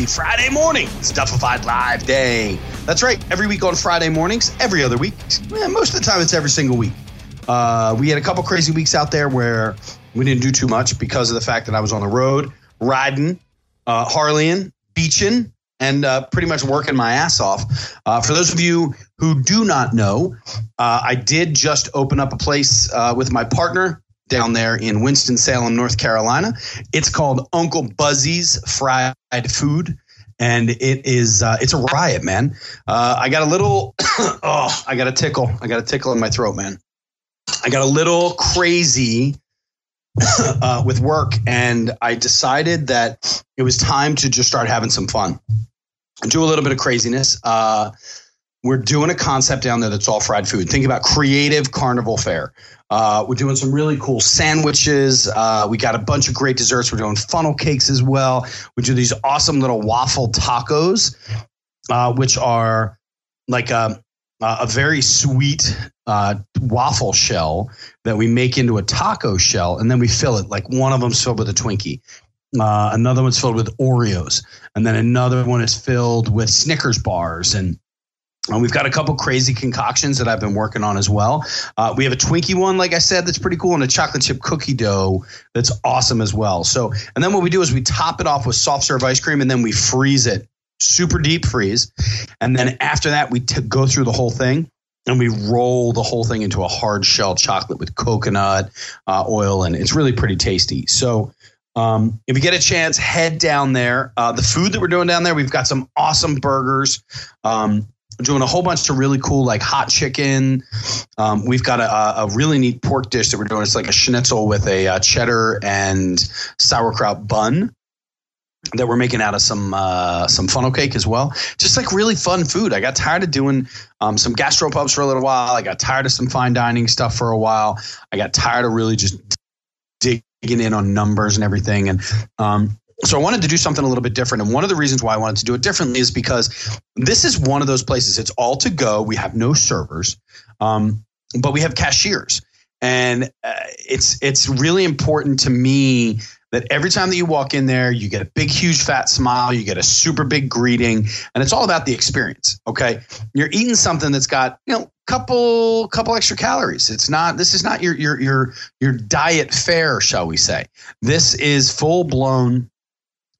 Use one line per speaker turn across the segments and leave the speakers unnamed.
Happy Friday morning. Duffified Live Day. That's right. Every week on Friday mornings, every other week. Most of the time, it's every single week. Uh, we had a couple crazy weeks out there where we didn't do too much because of the fact that I was on the road riding, uh, Harleying, beaching, and uh, pretty much working my ass off. Uh, for those of you who do not know, uh, I did just open up a place uh, with my partner down there in Winston-Salem, North Carolina. It's called Uncle Buzzy's Fried Food. And it is, uh, it's a riot, man. Uh, I got a little, oh, I got a tickle. I got a tickle in my throat, man. I got a little crazy uh, with work, and I decided that it was time to just start having some fun, do a little bit of craziness. Uh, we're doing a concept down there that's all fried food. Think about creative carnival fare. Uh, we're doing some really cool sandwiches. Uh, we got a bunch of great desserts. We're doing funnel cakes as well. We do these awesome little waffle tacos, uh, which are like a, a very sweet uh, waffle shell that we make into a taco shell, and then we fill it. Like one of them's filled with a Twinkie. Uh, another one's filled with Oreos, and then another one is filled with Snickers bars, and and we've got a couple crazy concoctions that I've been working on as well. Uh, we have a Twinkie one, like I said, that's pretty cool, and a chocolate chip cookie dough that's awesome as well. So, and then what we do is we top it off with soft serve ice cream, and then we freeze it, super deep freeze, and then after that we t- go through the whole thing and we roll the whole thing into a hard shell chocolate with coconut uh, oil, and it's really pretty tasty. So. Um, if you get a chance, head down there. Uh, the food that we're doing down there, we've got some awesome burgers. Um, doing a whole bunch of really cool like hot chicken. Um, we've got a, a, really neat pork dish that we're doing. It's like a schnitzel with a uh, cheddar and sauerkraut bun that we're making out of some uh, some funnel cake as well. Just like really fun food. I got tired of doing um, some gastropubs for a little while. I got tired of some fine dining stuff for a while. I got tired of really just digging in on numbers and everything. And um, so I wanted to do something a little bit different. And one of the reasons why I wanted to do it differently is because this is one of those places. It's all to go. We have no servers, um, but we have cashiers, and uh, it's it's really important to me that every time that you walk in there, you get a big, huge, fat smile, you get a super big greeting, and it's all about the experience. Okay, you're eating something that's got you know a couple couple extra calories. It's not this is not your your your your diet fare, shall we say? This is full blown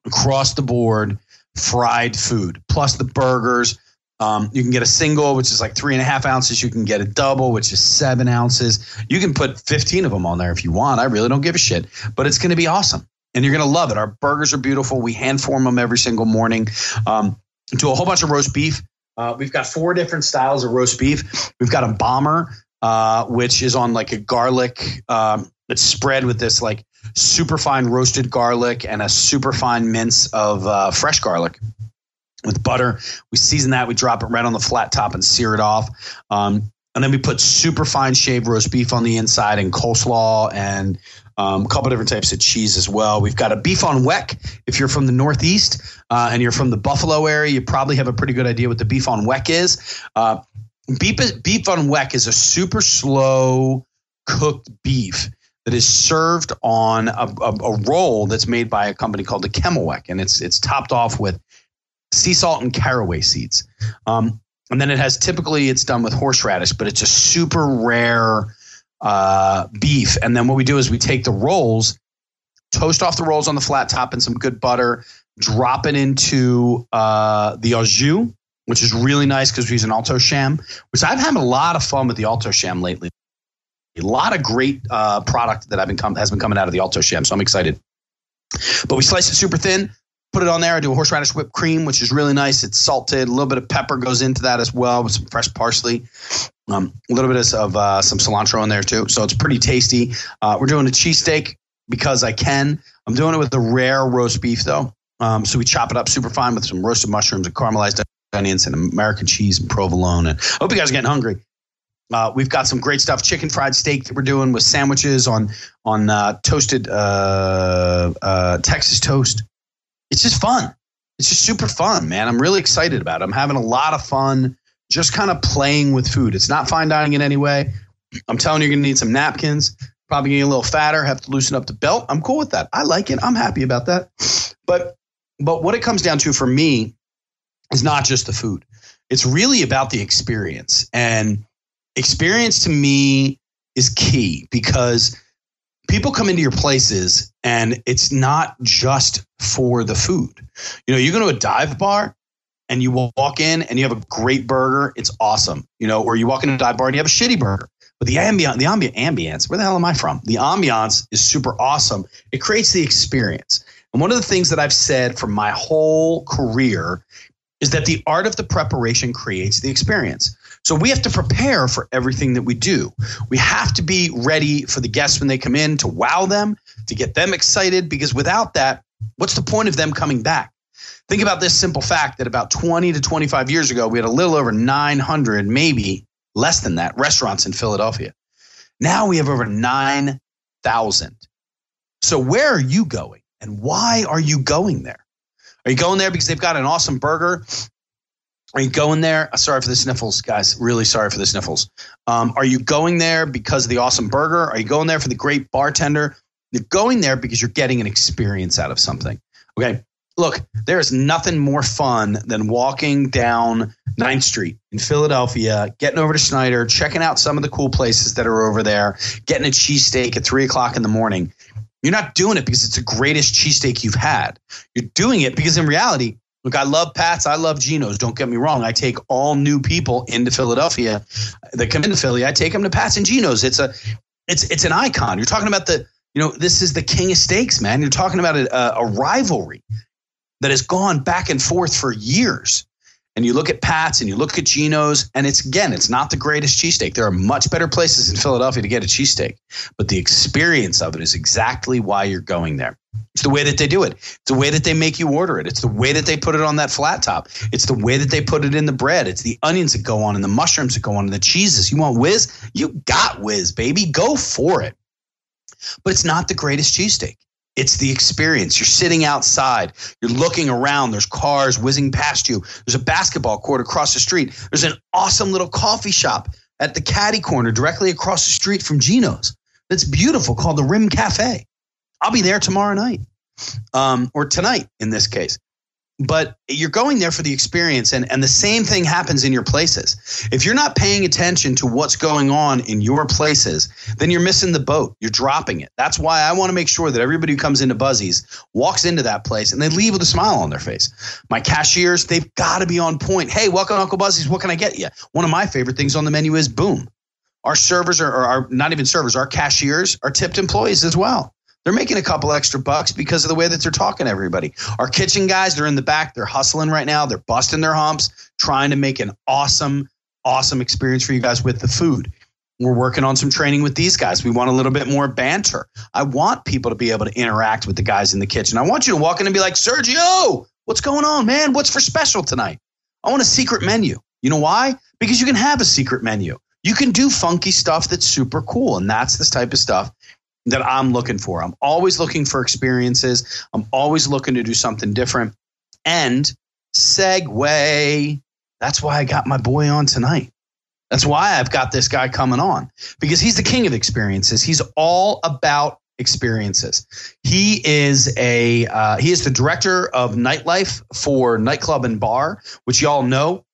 across the board fried food plus the burgers. Um, you can get a single, which is like three and a half ounces. You can get a double, which is seven ounces. You can put 15 of them on there if you want. I really don't give a shit, but it's going to be awesome. And you're going to love it. Our burgers are beautiful. We hand form them every single morning. Um, a whole bunch of roast beef. Uh, we've got four different styles of roast beef. We've got a bomber, uh, which is on like a garlic. Um, it's spread with this like super fine roasted garlic and a super fine mince of uh, fresh garlic with butter. We season that. We drop it right on the flat top and sear it off. Um, and then we put super fine shaved roast beef on the inside and coleslaw and um, a couple different types of cheese as well. We've got a beef on weck. If you're from the Northeast uh, and you're from the Buffalo area, you probably have a pretty good idea what the beef on weck is. Uh, beef, beef on weck is a super slow cooked beef that is served on a, a, a, roll that's made by a company called the Kummelweck, and it's it's topped off with sea salt and caraway seeds. Um, and then it has typically it's done with horseradish, but it's a super rare uh, beef. And then what we do is we take the rolls, toast off the rolls on the flat top in some good butter, drop it into uh, the au jus, which is really nice because we use an Alto-Shaam, which I've had a lot of fun with the Alto-Shaam lately a lot of great uh, product that I've been com- has been coming out of the Alto-Shaam, so I'm excited. But we slice it super thin, put it on there. I do a horseradish whipped cream, which is really nice. It's salted. A little bit of pepper goes into that as well with some fresh parsley. Um, a little bit of uh, some cilantro in there too, so it's pretty tasty. Uh, we're doing a cheesesteak because I can. I'm doing it with the rare roast beef though. Um, so we chop it up super fine with some roasted mushrooms and caramelized onions and American cheese and provolone. And I hope you guys are getting hungry. Uh, we've got some great stuff: chicken fried steak that we're doing with sandwiches on on uh, toasted uh, uh, Texas toast. It's just fun. It's just super fun, man. I'm really excited about it. I'm having a lot of fun just kind of playing with food. It's not fine dining in any way. I'm telling you, you're to need some napkins. Probably getting a little fatter. Have to loosen up the belt. I'm cool with that. I like it. I'm happy about that. But but what it comes down to for me is not just the food. It's really about the experience. And experience to me is key because people come into your places and it's not just for the food. You know, you go to a dive bar and you walk in and you have a great burger, it's awesome. You know, or you walk into a dive bar and you have a shitty burger. But the ambient, the ambience, where the hell am I from? The ambiance is super awesome. It creates the experience. And one of the things that I've said for my whole career is that the art of the preparation creates the experience. So we have to prepare for everything that we do. We have to be ready for the guests when they come in to wow them, to get them excited, because without that, what's the point of them coming back? Think about this simple fact that about 20 to 25 years ago, we had a little over 900, maybe less than that, restaurants in Philadelphia. Now we have over 9,000. So where are you going and why are you going there? Are you going there because they've got an awesome burger? Are you going there? Sorry for the sniffles, guys. Really sorry for the sniffles. Um, are you going there because of the awesome burger? Are you going there for the great bartender? You're going there because you're getting an experience out of something. Okay. Look, there is nothing more fun than walking down 9th Street in Philadelphia, getting over to Schneider, checking out some of the cool places that are over there, getting a cheesesteak at three o'clock in the morning. You're not doing it because it's the greatest cheesesteak you've had. You're doing it because in reality, look, I love Pat's, I love Geno's. Don't get me wrong. I take all new people into Philadelphia that come into Philly. I take them to Pat's and Geno's. It's a, it's it's an icon. You're talking about the, you know, this is the king of steaks, man. You're talking about a, a rivalry that has gone back and forth for years and you look at Pat's and you look at Geno's, and it's again, it's not the greatest cheesesteak. There are much better places in Philadelphia to get a cheesesteak, but the experience of it is exactly why you're going there. It's the way that they do it. It's the way that they make you order it. It's the way that they put it on that flat top. It's the way that they put it in the bread. It's the onions that go on and the mushrooms that go on and the cheeses. You want whiz? You got whiz, baby. Go for it. But it's not the greatest cheesesteak. It's the experience. You're sitting outside, you're looking around, there's cars whizzing past you. There's a basketball court across the street. There's an awesome little coffee shop at the caddy corner directly across the street from Geno's That's beautiful called the Rim Cafe. I'll be there tomorrow night um, or tonight in this case but you're going there for the experience and, and the same thing happens in your places. If you're not paying attention to what's going on in your places then you're missing the boat. You're dropping it. That's why i want to make sure that everybody who comes into buzzies walks into that place and they leave with a smile on their face. My cashiers they've got to be on point. Hey welcome uncle buzzies. What can i get you one of my favorite things on the menu is boom. Our servers are, are not even servers our cashiers are tipped employees as well they're making a couple extra bucks because of the way that they're talking to everybody. Our kitchen guys, they're in the back, they're hustling right now, they're busting their humps, trying to make an awesome, awesome experience for you guys with the food. We're working on some training with these guys. We want a little bit more banter. I want people to be able to interact with the guys in the kitchen. I want you to walk in and be like, Sergio, what's going on, man? What's for special tonight? I want a secret menu. You know why? Because you can have a secret menu. You can do funky stuff that's super cool. And that's this type of stuff that I'm looking for. I'm always looking for experiences. I'm always looking to do something different. And segue. That's why I got my boy on tonight. That's why I've got this guy coming on because he's the king of experiences. He's all about experiences. He is a uh, he is the director of nightlife for nightclub and bar, which y'all know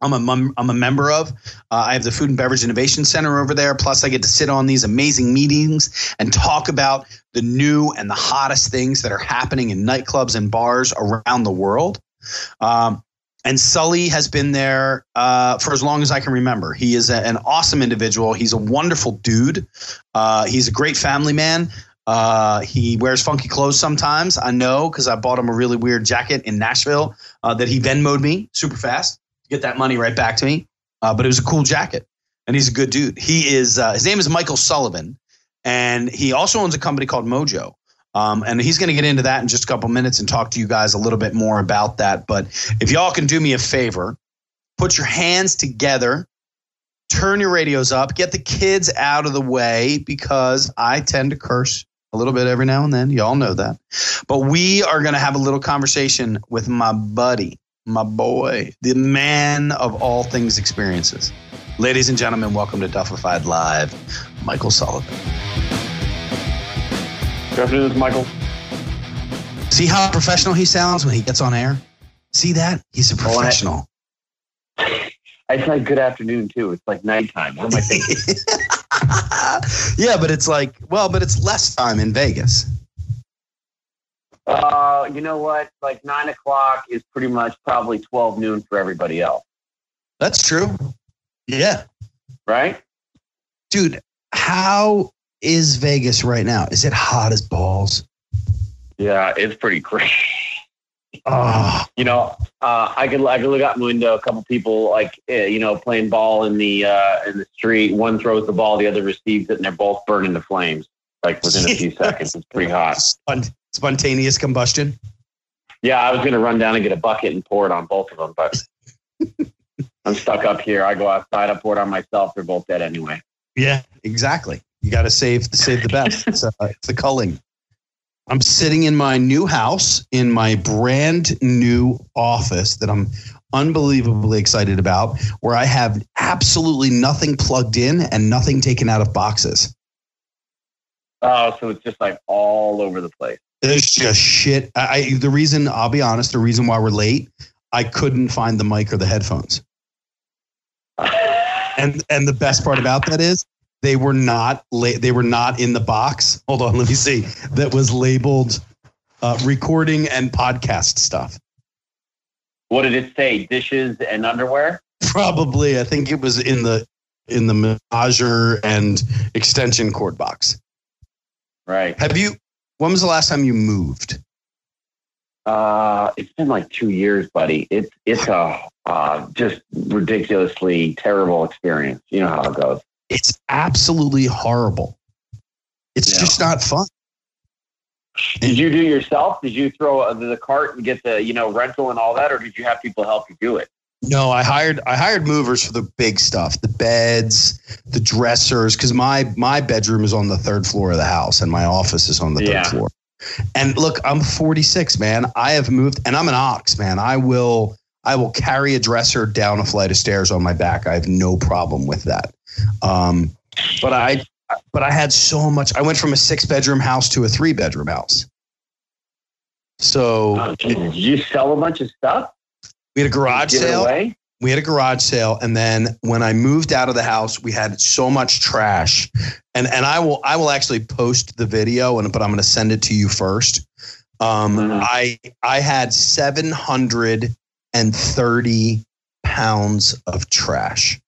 I'm a, I'm a member of. Uh, I have the Food and Beverage Innovation Center over there. Plus, I get to sit on these amazing meetings and talk about the new and the hottest things that are happening in nightclubs and bars around the world. Um, and Sully has been there uh, for as long as I can remember. He is a, an awesome individual. He's a wonderful dude. Uh, he's a great family man. Uh, he wears funky clothes sometimes. I know because I bought him a really weird jacket in Nashville uh, that he Venmoed me super fast get that money right back to me. Uh, but it was a cool jacket, and he's a good dude. He is uh, his name is Michael Sullivan, and he also owns a company called Mojo. Um, and he's going to get into that in just a couple minutes and talk to you guys a little bit more about that. But if y'all can do me a favor, put your hands together, turn your radios up, get the kids out of the way because I tend to curse a little bit every now and then. Y'all know that. But we are going to have a little conversation with my buddy, my boy, the man of all things experiences. Ladies and gentlemen, welcome to Duffified Live, Michael Sullivan.
Good afternoon, Michael.
See how professional he sounds when he gets on air? See that? He's a professional.
I like good afternoon too. It's like nighttime. What am I thinking?
yeah, but it's like, well, but it's less time in Vegas.
Uh, you know what? Like nine o'clock is pretty much probably twelve noon for everybody else,
That's true. Yeah.
right?
Dude, how is Vegas right now? Is it hot as balls?
Yeah, it's pretty crazy.
Oh,
You know, uh, I could I could look out my window. A couple people like eh, you know playing ball in the uh, in the street. One throws the ball, the other receives it, and they're both burning the flames. Like within a few seconds, it's pretty hot.
Spont- spontaneous combustion.
Yeah, I was going to run down and get a bucket and pour it on both of them, but I'm stuck up here. I go outside, I pour it on myself. They're both dead anyway.
Yeah, exactly. You got to save save the best. It's, uh, it's the culling. I'm sitting in my new house in my brand new office that I'm unbelievably excited about, where I have absolutely nothing plugged in and nothing taken out of boxes.
Oh, so it's just like all over the place.
It's just shit. I, I the reason I'll be honest, the reason why we're late, I couldn't find the mic or the headphones. And and the best part about that is they were not la- they were not in the box. Hold on, let me see. That was labeled uh, recording and podcast stuff.
What did it say? Dishes and underwear?
Probably, I think it was in the in the massager and extension cord box.
Right.
Have you? When was the last time you moved?
Uh, it's been like two years, buddy. It's it's a uh, just ridiculously terrible experience. You know how it goes.
It's absolutely horrible. It's
Yeah.
just not fun.
Did you do it yourself? Did you throw the cart and get the you know rental and all that, or did you have people help you do it?
No, I hired I hired movers for the big stuff, the beds, the dressers, because my my bedroom is on the third floor of the house and my office is on the
Yeah.
third floor. And look, I'm 46, man. I have moved, and I'm an ox, man. I will I will carry a dresser down a flight of stairs on my back. I have no problem with that. Um, but I but I had so much. I went from a six bedroom house to a three bedroom house. So
Oh. Did you sell a bunch of stuff?
We had a garage sale. we had a garage sale and then when i moved out of the house we had so much trash and and i will i will actually post the video and but i'm going to send it to you first um
Mhm.
i i had 730 pounds of trash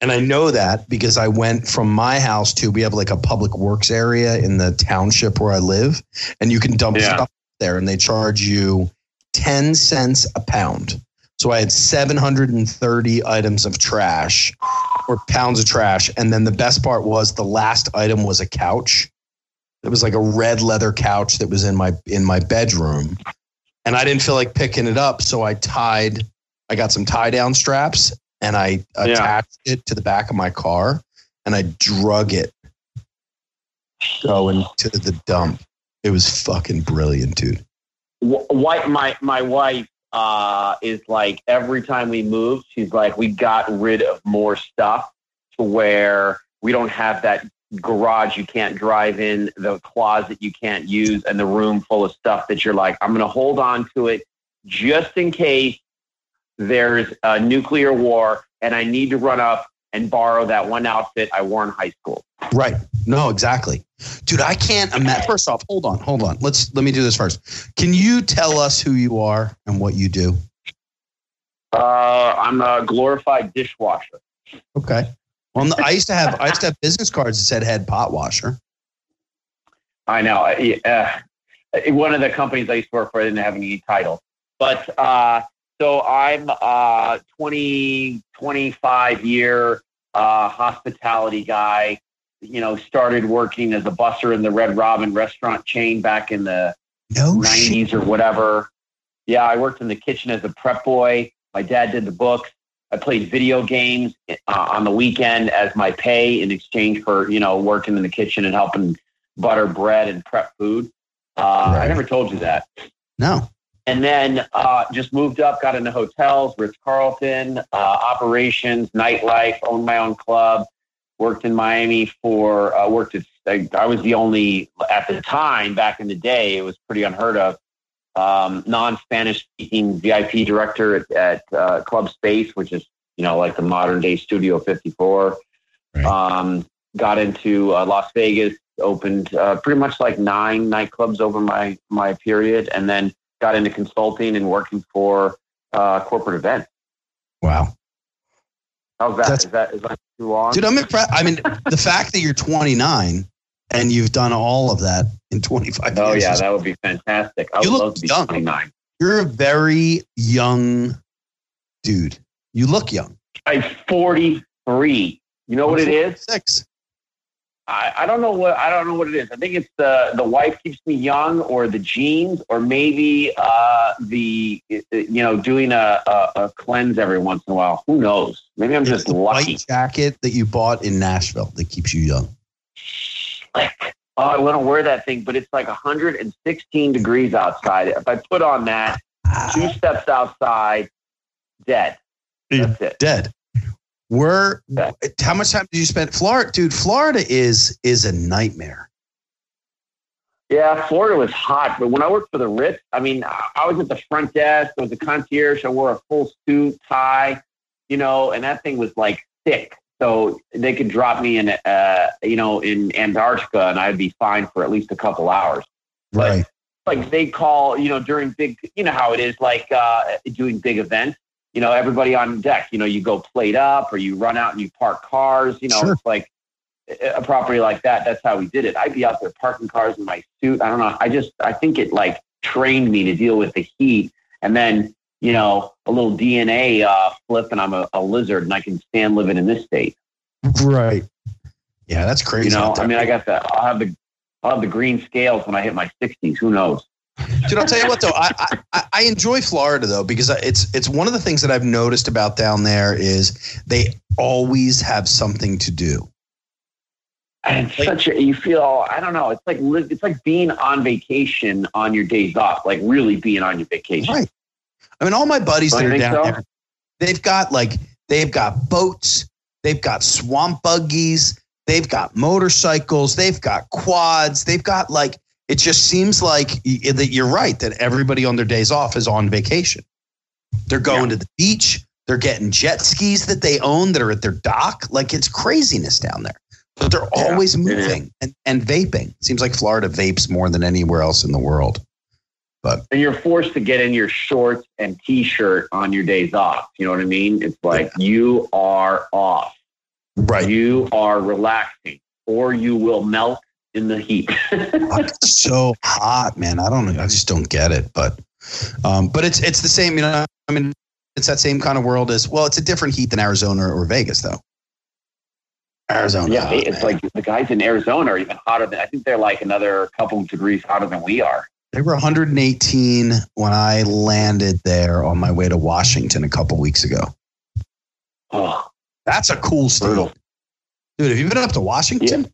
and i know that because i went from my house to we have like a public works area in the township where i live and you can dump
Yeah.
stuff there and they charge you 10 cents a pound. So I had 730 items of trash or pounds of trash. And then the best part was the last item was a couch. It was like a red leather couch that was in my in my bedroom. And I didn't feel like picking it up. So I tied, I got some tie down straps and I
Yeah.
attached it to the back of my car and I drug it going to the dump. It was fucking brilliant, dude.
Wh- White, my my wife uh, is like every time we move, she's like, we got rid of more stuff to where we don't have that garage you can't drive in, the closet you can't use, and the room full of stuff that you're like, I'm going to hold on to it just in case there's a nuclear war and I need to run up and borrow that one outfit I wore in high school.
Right. No, exactly. Dude, I can't imagine. First off, hold on, hold on. Let's let me do this first. Can you tell us who you are and what you do?
Uh, I'm a glorified dishwasher.
Okay. Well, I used to have I used to have business cards that said head pot washer.
I know. Uh, one of the companies I used to work for didn't have any title. But uh, so I'm a 20, 25 year uh, hospitality guy. you know, started working as a busser in the Red Robin restaurant chain back in the
No
90s
shit.
or whatever. Yeah, I worked in the kitchen as a prep boy. My dad did the books. I played video games uh, on the weekend as my pay in exchange for, you know, working in the kitchen and helping butter bread and prep food. Uh, I never told you that.
No.
And then uh, just moved up, got into hotels, Ritz Carlton, uh, operations, nightlife, owned my own club, worked in Miami for, uh, worked at, I, I was the only, at the time, back in the day, it was pretty unheard of, um, non Spanish speaking VIP director at, at uh, Club Space, which is, you know, like the modern day Studio 54.
Right.
Um, got into uh, Las Vegas, opened uh, pretty much like nine nightclubs over my, my period, and then got into consulting and working for uh, corporate events.
Wow.
How's that?
That's-
Is that is that too long?
Dude, I'm impressed. I mean, the fact that you're 29 and you've done all of that in 25
oh
years.
Oh
yeah,
that would be fantastic. I
You
would
look
love to be
young.
29.
you're a very young dude. You look young.
I'm 43. You know what it is?
Six.
I, I don't know what I don't know what it is. I think it's the the wife keeps me young, or the genes, or maybe uh, the uh, you know doing a, a, a cleanse every once in a while. Who knows? Maybe I'm
It's
just
the
lucky.
white jacket that you bought in Nashville that keeps you young.
Like, oh, I want to wear that thing, but it's like 116 degrees outside. If I put on that, two steps outside, dead. That's it.
Dead. We're how much time did you spend Florida? Dude, Florida is is a nightmare.
Yeah, Florida was hot, but when I worked for the Ritz, I mean, I I was at the front desk. I was a concierge. I wore a full suit, tie, you know, and that thing was like thick. So they could drop me in, uh, you know, in Antarctica, and I'd be fine for at least a couple hours. But-
Right.
Like they call, you know, during big, you know how it is, like uh, doing big events. You know, everybody on deck. You know, you go plate up, or you run out and you park cars. You know,
Sure.
it's like a property like that. That's how we did it. I'd be out there parking cars in my suit. I don't know. I just, I think it like trained me to deal with the heat, and then you know, a little DNA uh, flip, and I'm a, a lizard, and I can stand living in this state.
Right. Yeah, that's crazy.
You know. I mean, I got the, I'll have the, I'll have the green scales when I hit my 60s. Who knows?
Dude, I'll tell you what though, I, I I enjoy Florida though because it's it's one of the things that I've noticed about down there is they always have something to do.
And it's
Like-
such a, you feel, I don't know, it's like, it's like being on vacation on your days off, like really being on your vacation.
Right. I mean, all my buddies
don't
that are down
so?
there, they've got like they've got boats, they've got swamp buggies, they've got motorcycles, they've got quads, they've got like it just seems like that you're right that everybody on their days off is on vacation. They're going to the beach, they're getting jet skis that they own that are at their dock. Like it's craziness down there. But they're
Yeah,
always moving and, and vaping. Seems like Florida vapes more than anywhere else in the world.
But And you're forced to get in your shorts and t-shirt on your days off. You know what I mean? It's like you are off.
Right.
You are relaxing or you will melt in the heat.
it's so hot, man. I don't. I just don't get it. But um, but it's it's the same, you know. I mean, it's that same kind of world as well. It's a different heat than Arizona or Vegas, though. Arizona,
yeah,
oh,
it's
man.
like the guys in Arizona are even hotter than I think they're like another couple of degrees hotter than we are.
they were 118 when I landed there on my way to Washington a couple weeks ago.
Oh,
That's a cool state,
Brutal.
dude. Have you been up to Washington?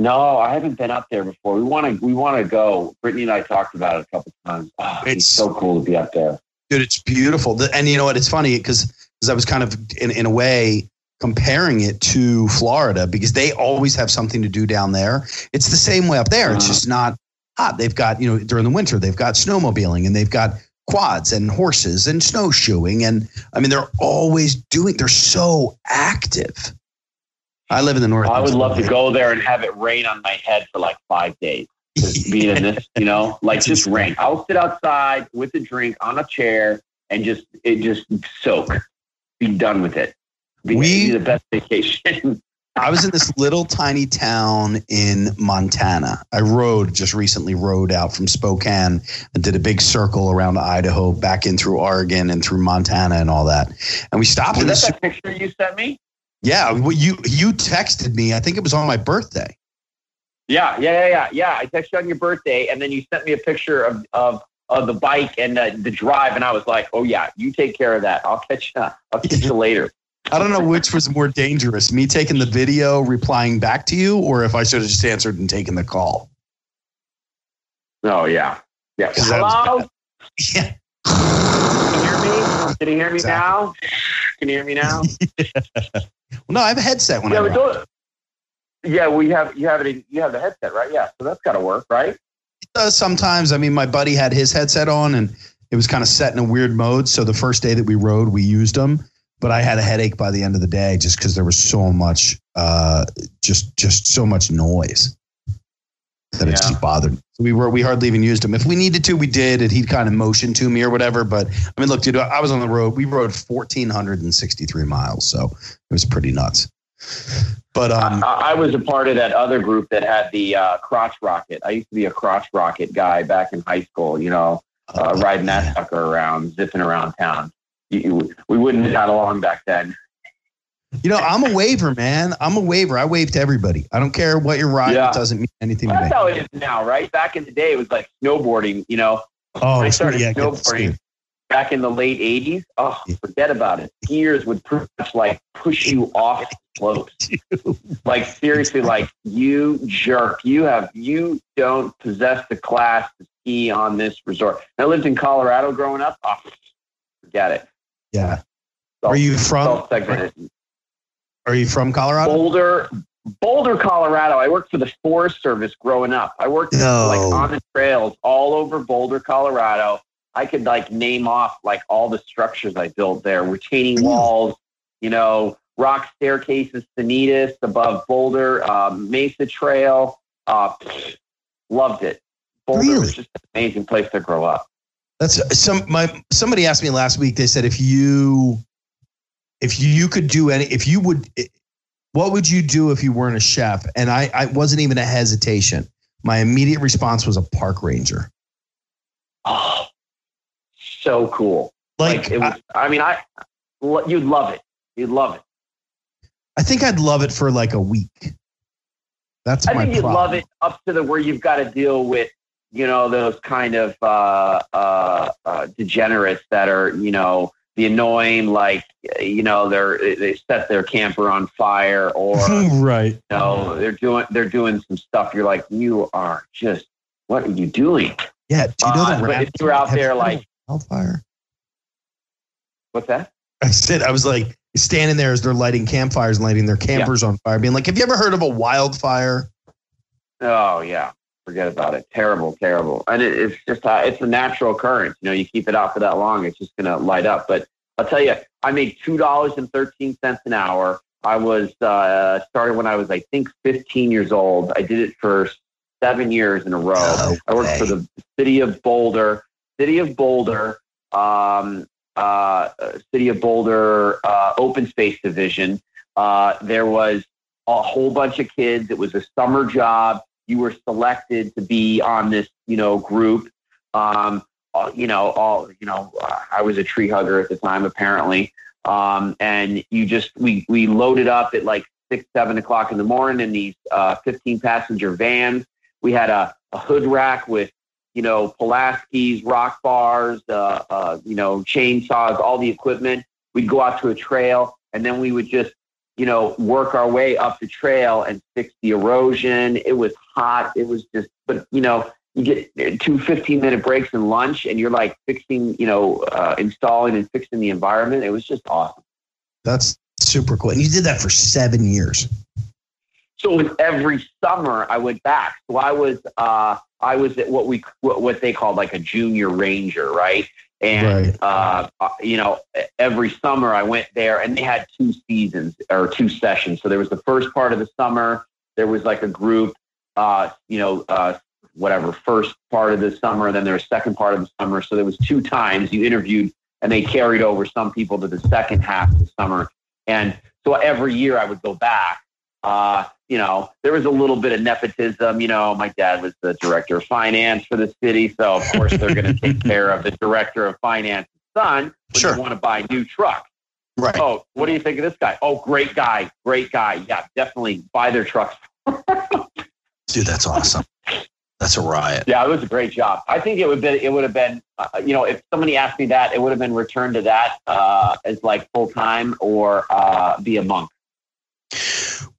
No, I haven't been up there before. We want to we want to go. Brittany and I talked about it a couple times. Oh, it's
It's-
so cool to be up there.
dude it's beautiful and you know what it's funny because because i was kind of in, in a way comparing it to florida because they always have something to do down there it's the same way up there it's
Uh-huh.
just not hot they've got you know during the winter they've got snowmobiling and they've got quads and horses and snowshoeing and i mean they're always doing they're so active i live in the north
I would love to go there and have it rain on my head for like five days. Just being in this, you know, like just rain. I'll sit outside with a drink on a chair and just it just soak. Be done with it. Be,
We-
be the best vacation.
I was in this little tiny town in Montana. I rode just recently rode out from Spokane and did a big circle around Idaho, back in through Oregon and through Montana and all that. And we stopped
Was
in
that
this.
that picture you sent me?
Yeah, well, you you texted me. I think it was on my birthday.
Yeah, yeah, yeah, yeah, yeah. I texted you on your birthday, and then you sent me a picture of of, of the bike and uh, the drive, and I was like, "Oh yeah, you take care of that. I'll catch you. I'll catch you later."
I don't know which was more dangerous, me taking the video, replying back to you, or if I should have just answered and taken the call.
Oh yeah, yeah.
'Cause that was
Hello.
Yeah.
Can you hear me? Can you hear me
Exactly.
now? Can you hear me now?
Well, no, I have a headset when
yeah,
I ride.
don't. Yeah, we have you have it. In, you have the headset, right? Yeah, so that's got to work, right?
It does sometimes. I mean, my buddy had his headset on and it was kind of set in a weird mode. So the first day that we rode, we used them, but I had a headache by the end of the day just because there was so much, uh, just just so much noise that it just bothered. me. So we were we hardly even used him. If we needed to, we did. And he'd kind of motion to me or whatever. But I mean, look, dude, I was on the road. We rode fourteen hundred and sixty three miles, so it was pretty nuts. But um,
I, I was a part of that other group that had the uh, crotch rocket. I used to be a crotch rocket guy back in high school. You know, uh, riding that sucker around, zipping around town. You, we wouldn't have got along back then.
You know, I'm a waiver, man. I'm a waiver. I wave to everybody. I don't care what you're riding.
Yeah.
It doesn't mean anything
Well,
to me.
that's how it is now, right? Back in the day, it was like snowboarding. You know,
Oh,
I started
yeah,
snowboarding back in the late '80s. Oh, forget about it. Skiers would pretty much like push you off slopes. like seriously, like you jerk. You have you don't possess the class to ski on this resort. I lived in Colorado growing up. Oh, forget it.
Yeah. Are you from?
Self-segmented.
Are you from Colorado?
Boulder, Boulder, Colorado. I worked for the Forest Service growing up. I worked
No.
like on the trails all over Boulder, Colorado. I could like name off like all the structures I built there, retaining walls, you know, rock staircases, Sanitas above Boulder, um, Mesa Trail. Uh, loved it. Boulder
Really?
was just an amazing place to grow up.
That's some my somebody asked me last week. They said if you if you could do any if you would what would you do if you weren't a chef? And I I wasn't even a hesitation. My immediate response was a park ranger.
Oh, so cool.
Like,
Like, it was, I, mean, I, you'd love it. You'd love it.
I, I think I'd love it for like a week. That's
I think you'd
problem.
love it up to the where you've got to deal with, you know, those kind of uh, uh, uh, degenerates that are, you know, the annoying, like, you know, they're they set their camper on fire, or you
right.
know, they're doing they're doing some stuff. You're like, you are just, what are you doing?
Yeah. Do you know
Uh, but if you're out there, like-
wildfire?
What's that?
I said I was like standing there as they're lighting campfires and lighting their campers on fire, being like, "Have you ever heard of a wildfire?"
Oh yeah, forget about it. Terrible, terrible. And it, it's just uh, it's a natural occurrence. You know, you keep it out for that long, it's just gonna light up. But I'll tell you, I made two dollars and thirteen cents an hour. I was uh, started when I was I think fifteen years old. I did it for seven years in a row.
No
I worked for the city of Boulder, city of Boulder, um, uh, city of Boulder uh, open space division. Uh, there was a whole bunch of kids. It was a summer job. You were selected to be on this, you know, group. Um, you know, all you know. Uh, I was a tree hugger at the time, apparently. Um, and you just we we loaded up at like six, seven o'clock in the morning in these uh, fifteen passenger vans. We had a, a hood rack with you know Pulaski's, rock bars, uh, uh, you know chainsaws, all the equipment. We'd go out to a trail, and then we would just you know, work our way up the trail and fix the erosion. It was hot. It was just, but you know, you get two 15 minute breaks and lunch and you're like fixing, you know, uh, installing and fixing the environment. It was just awesome.
That's super cool. And you did that for seven years.
So it was every summer I went back. So I was, uh, I was at what we, what, what they called like a junior ranger, right? And,
Right.
uh, uh, you know, every summer I went there and they had two seasons or two sessions. So there was the first part of the summer. There was like a group, uh, you know, uh, whatever, first part of the summer. Then there was second part of the summer. So there was two times you interviewed and they carried over some people to the second half of the summer. And so every year I would go back. Uh, you know, there was a little bit of nepotism. You know, my dad was the director of finance for the city. So, of course, they're going to take care of the director of finance's son when
Sure.
they want to buy new trucks.
Right.
Oh, what do you think of this guy? Oh, great guy, great guy. Yeah, definitely buy their trucks.
Dude, that's awesome. That's a riot.
Yeah, it was a great job. I think it would be it would have been uh, you know if somebody asked me that it would have been returned to that uh, as like full time or uh, be a monk.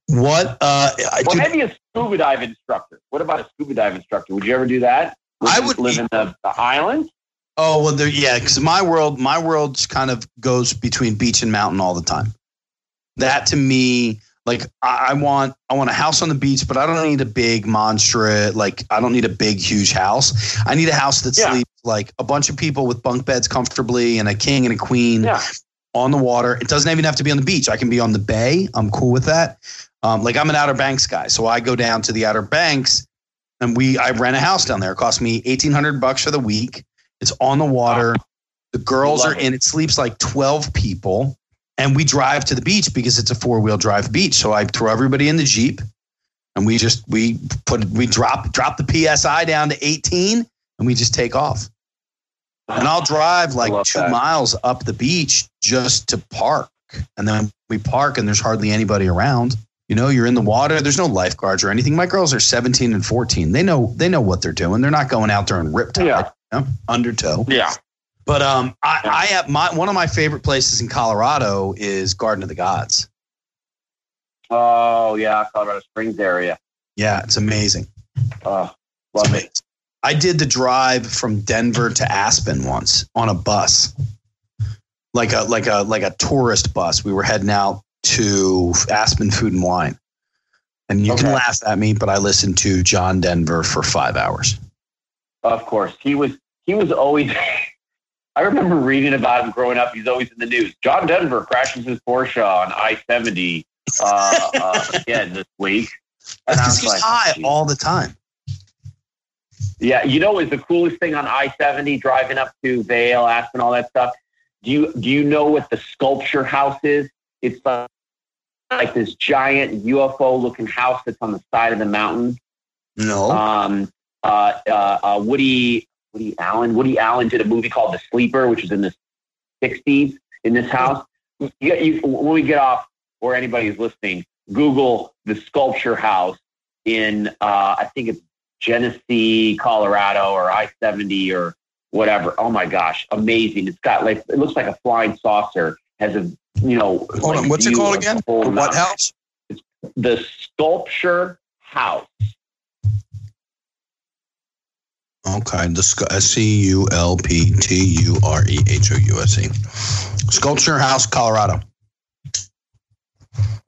What? Uh, dude,
maybe a scuba dive instructor. What about a scuba dive instructor? Would you ever do that?
I would-
live in the, the island.
oh well, there. Yeah, because my world, my world kind of goes between beach and mountain all the time. That to me, like I, I want, I want a house on the beach, but I don't need a big monstrous. Like I don't need a big, huge house. I need a house that
Yeah.
sleeps like a bunch of people with bunk beds comfortably, and a king and a queen.
Yeah.
on the water. It doesn't even have to be on the beach. I can be on the bay. I'm cool with that. Um, like I'm an Outer Banks guy, so I go down to the Outer Banks, and we I rent a house down there. It costs me eighteen hundred bucks for the week. It's on the water. The girls
Love
are
it.
in. It sleeps like twelve people, and we drive to the beach because it's a four wheel drive beach. So I throw everybody in the jeep, and we just we put we drop drop the psi down to eighteen, and we just take off. And I'll drive like two
that.
miles up the beach just to park. And then we park and there's hardly anybody around. You know, you're in the water. There's no lifeguards or anything. My girls are 17 and 14. They know they know what they're doing. They're not going out there and rip tide,
Yeah.
you know, undertow.
Yeah.
But um, I, I have my one of my favorite places in Colorado is Garden of the Gods.
Oh yeah, Colorado Springs area.
Yeah, it's amazing. It's
love
amazing.
it.
I did the drive from Denver to Aspen once on a bus, like a like a like a tourist bus. We were heading out to Aspen Food and Wine, and you can laugh at me, but I listened to John Denver for five hours.
Of course, he was. He was always. I remember reading about him growing up. He's always in the news. John Denver crashes his Porsche on I seventy uh, uh, again this week. And I was
he's
like,
high
geez.
all the time.
Yeah, you know, is the coolest thing on I seventy driving up to Vail, Aspen, all that stuff. Do you do you know what the sculpture house is? It's like, like this giant UFO looking house that's on the side of the mountain.
No,
Um, uh, uh, uh, Woody Woody Allen. Woody Allen did a movie called The Sleeper, which was in the '60s. In this house, you, you, when we get off, or anybody who's listening, Google the sculpture house in uh, I think it's Genesee, Colorado, or I seventy or whatever. Oh my gosh, amazing! It's got like it looks like a flying saucer. Has a you know.
hold
like
on. What's it called again? what house?
The sculpture house.
Okay, the S C U L P T U R E H O U S E. Sculpture House, Colorado.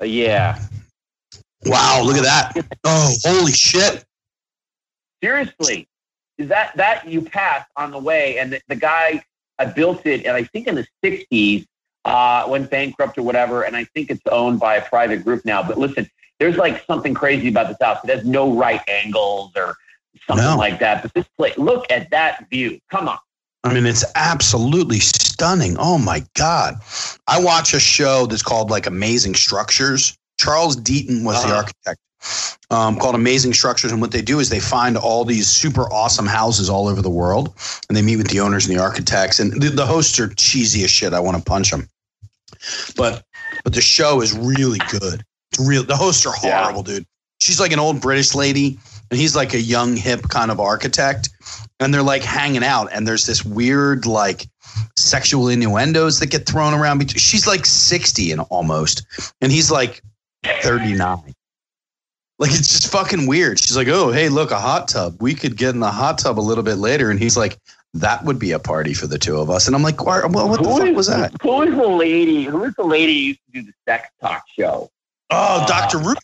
Uh, yeah.
Wow, look at that! Oh, holy shit!
Seriously, is that that you pass on the way? And the, the guy I built it, and I think in the '60s uh, went bankrupt or whatever. And I think it's owned by a private group now. But listen, there's like something crazy about this house. It has no right angles or something
No.
like that. But this place, look at that view. Come on.
I mean, it's absolutely stunning. Oh my god! I watch a show that's called like Amazing Structures. Charles Deaton was the
Uh-huh.
architect. Um, called Amazing Structures, and what they do is they find all these super awesome houses all over the world, and they meet with the owners and the architects. And the, the hosts are cheesy as shit. I want to punch them, but but the show is really good. It's real. The hosts are
Yeah.
horrible, dude. She's like an old British lady, and he's like a young hip kind of architect. And they're like hanging out. And there's this weird like sexual innuendos that get thrown around between she's like 60 and almost. And he's like 39 like it's just fucking weird. She's like oh hey look a hot tub. We could get in the hot tub a little bit later. And he's like that would be a party for the two of us. And i'm like well, what the
Who
fuck
is-
was that?
Who is the lady? Who is the lady who used to do the sex talk show?
oh uh, dr ruth.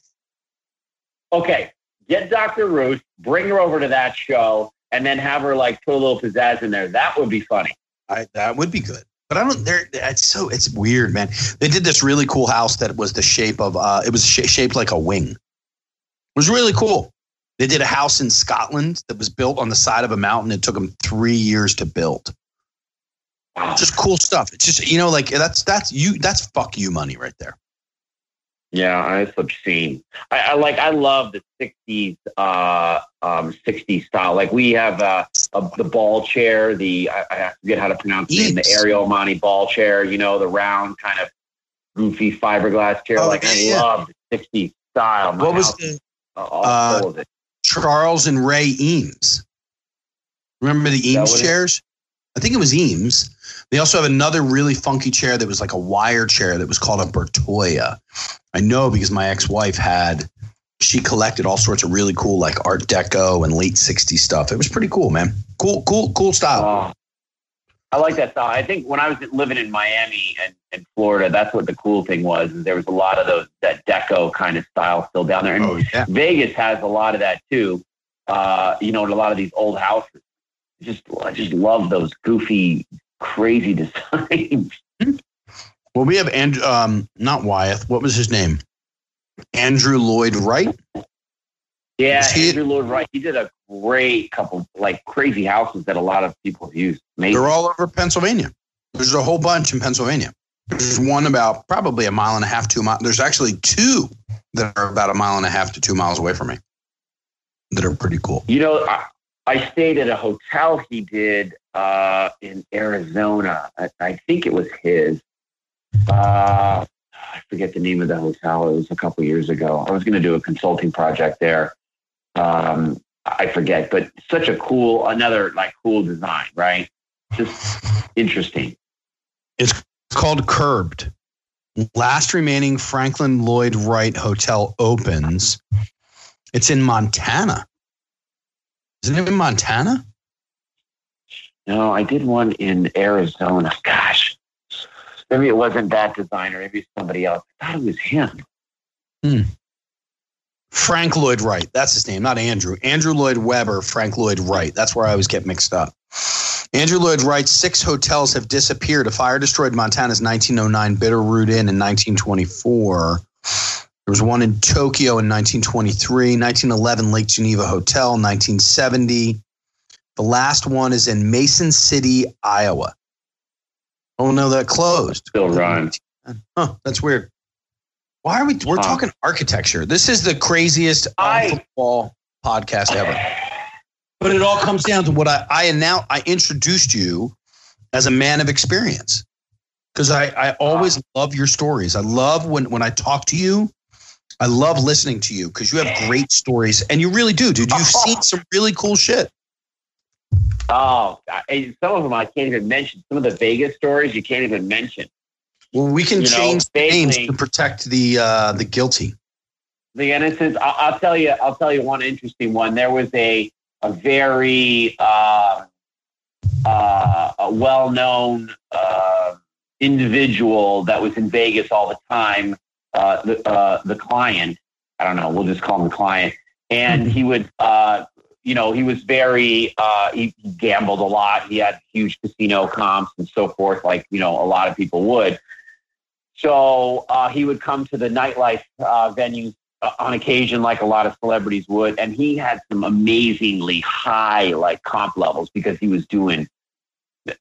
okay, get Dr. Ruth, bring her over to that show, and then have her like put a little pizzazz in there. That would be funny.
I, that would be good. But I don't. There, it's so it's weird, man. They did this really cool house that was the shape of. Uh, it was sh- shaped like a wing. It was really cool. They did a house in Scotland that was built on the side of a mountain. It took them three years to build.
Wow.
Just cool stuff. It's just you know, like that's that's you. That's fuck you money right there.
Yeah, I it's obscene. I, I like. I love the '60s, uh, um, '60s style. Like we have uh, a, the ball chair. The I, I forget how to pronounce it. The. Ariel Monte ball chair. You know, the round kind of goofy fiberglass chair.
Oh,
like I
yeah.
love the 60s style. My
What was
house,
the
uh,
uh. Charles and Ray Eames? Remember the Eames chairs? I think it was Eames. They also have another really funky chair that was like a wire chair that was called a Bertoia. I know because my ex-wife had she collected all sorts of really cool like Art Deco and late 60s stuff. It was pretty cool, man. Cool, cool, cool style.
Oh, I like that style. I think when I was living in Miami and, and Florida, that's what the cool thing was. Is there was a lot of those that deco kind of style still down there, and
oh yeah.
Vegas has a lot of that too. Uh, you know, in a lot of these old houses. Just I just love those goofy, crazy designs.
Well, we have and um not Wyeth. What was his name? Andrew Lloyd Wright.
Yeah,
he-
Andrew Lloyd Wright. He did a great couple like crazy houses that a lot of people use. Amazing.
They're all over Pennsylvania. There's a whole bunch in Pennsylvania. There's one about probably a mile and a half, two miles. There's actually two that are about a mile and a half to two miles away from me that are pretty cool.
You know, I, I stayed at a hotel he did uh, in Arizona. I, I think it was his. Uh, I forget the name of the hotel. It was a couple years ago. I was going to do a consulting project there. Um, I forget, but such a cool, another like cool design, right? Just interesting.
It's called Curbed. Last remaining Franklin Lloyd Wright Hotel opens. It's in Montana. Isn't it in Montana?
No, I did one in Arizona. Gosh, maybe it wasn't that designer. Maybe it's somebody else. I thought it was him. Hmm.
Frank Lloyd Wright. That's his name, not Andrew. Andrew Lloyd Webber, Frank Lloyd Wright. That's where I always get mixed up. Andrew Lloyd Wright's six hotels have disappeared. A fire destroyed Montana's 1909 Bitterroot Inn in 1924. There was one in Tokyo in 1923, 1911 Lake Geneva Hotel, 1970. The last one is in Mason City, Iowa. Oh no, that closed.
Still run.
Huh, that's weird. Why are we? We're
Huh.
talking architecture. This is the craziest um,
I-
football podcast ever. But it all comes down to what I I now I introduced you as a man of experience because I I always love your stories. I love when when I talk to you. I love listening to you because you have great stories and you really do, dude. You've seen some really cool shit.
Oh, I, some of them I can't even mention. Some of the Vegas stories you can't even mention.
Well, we can
You know,
change the names to protect the uh, the guilty.
The innocence. I'll, I'll tell you. I'll tell you one interesting one. There was a a very uh, uh, a well known uh, individual that was in Vegas all the time. Uh, the uh, the client. I don't know. We'll just call him the client. And he would. Uh, you know, he was very, uh, he gambled a lot. He had huge casino comps and so forth, like, you know, a lot of people would. So uh, he would come to the nightlife uh, venues uh, on occasion, like a lot of celebrities would. And he had some amazingly high, like, comp levels because he was doing,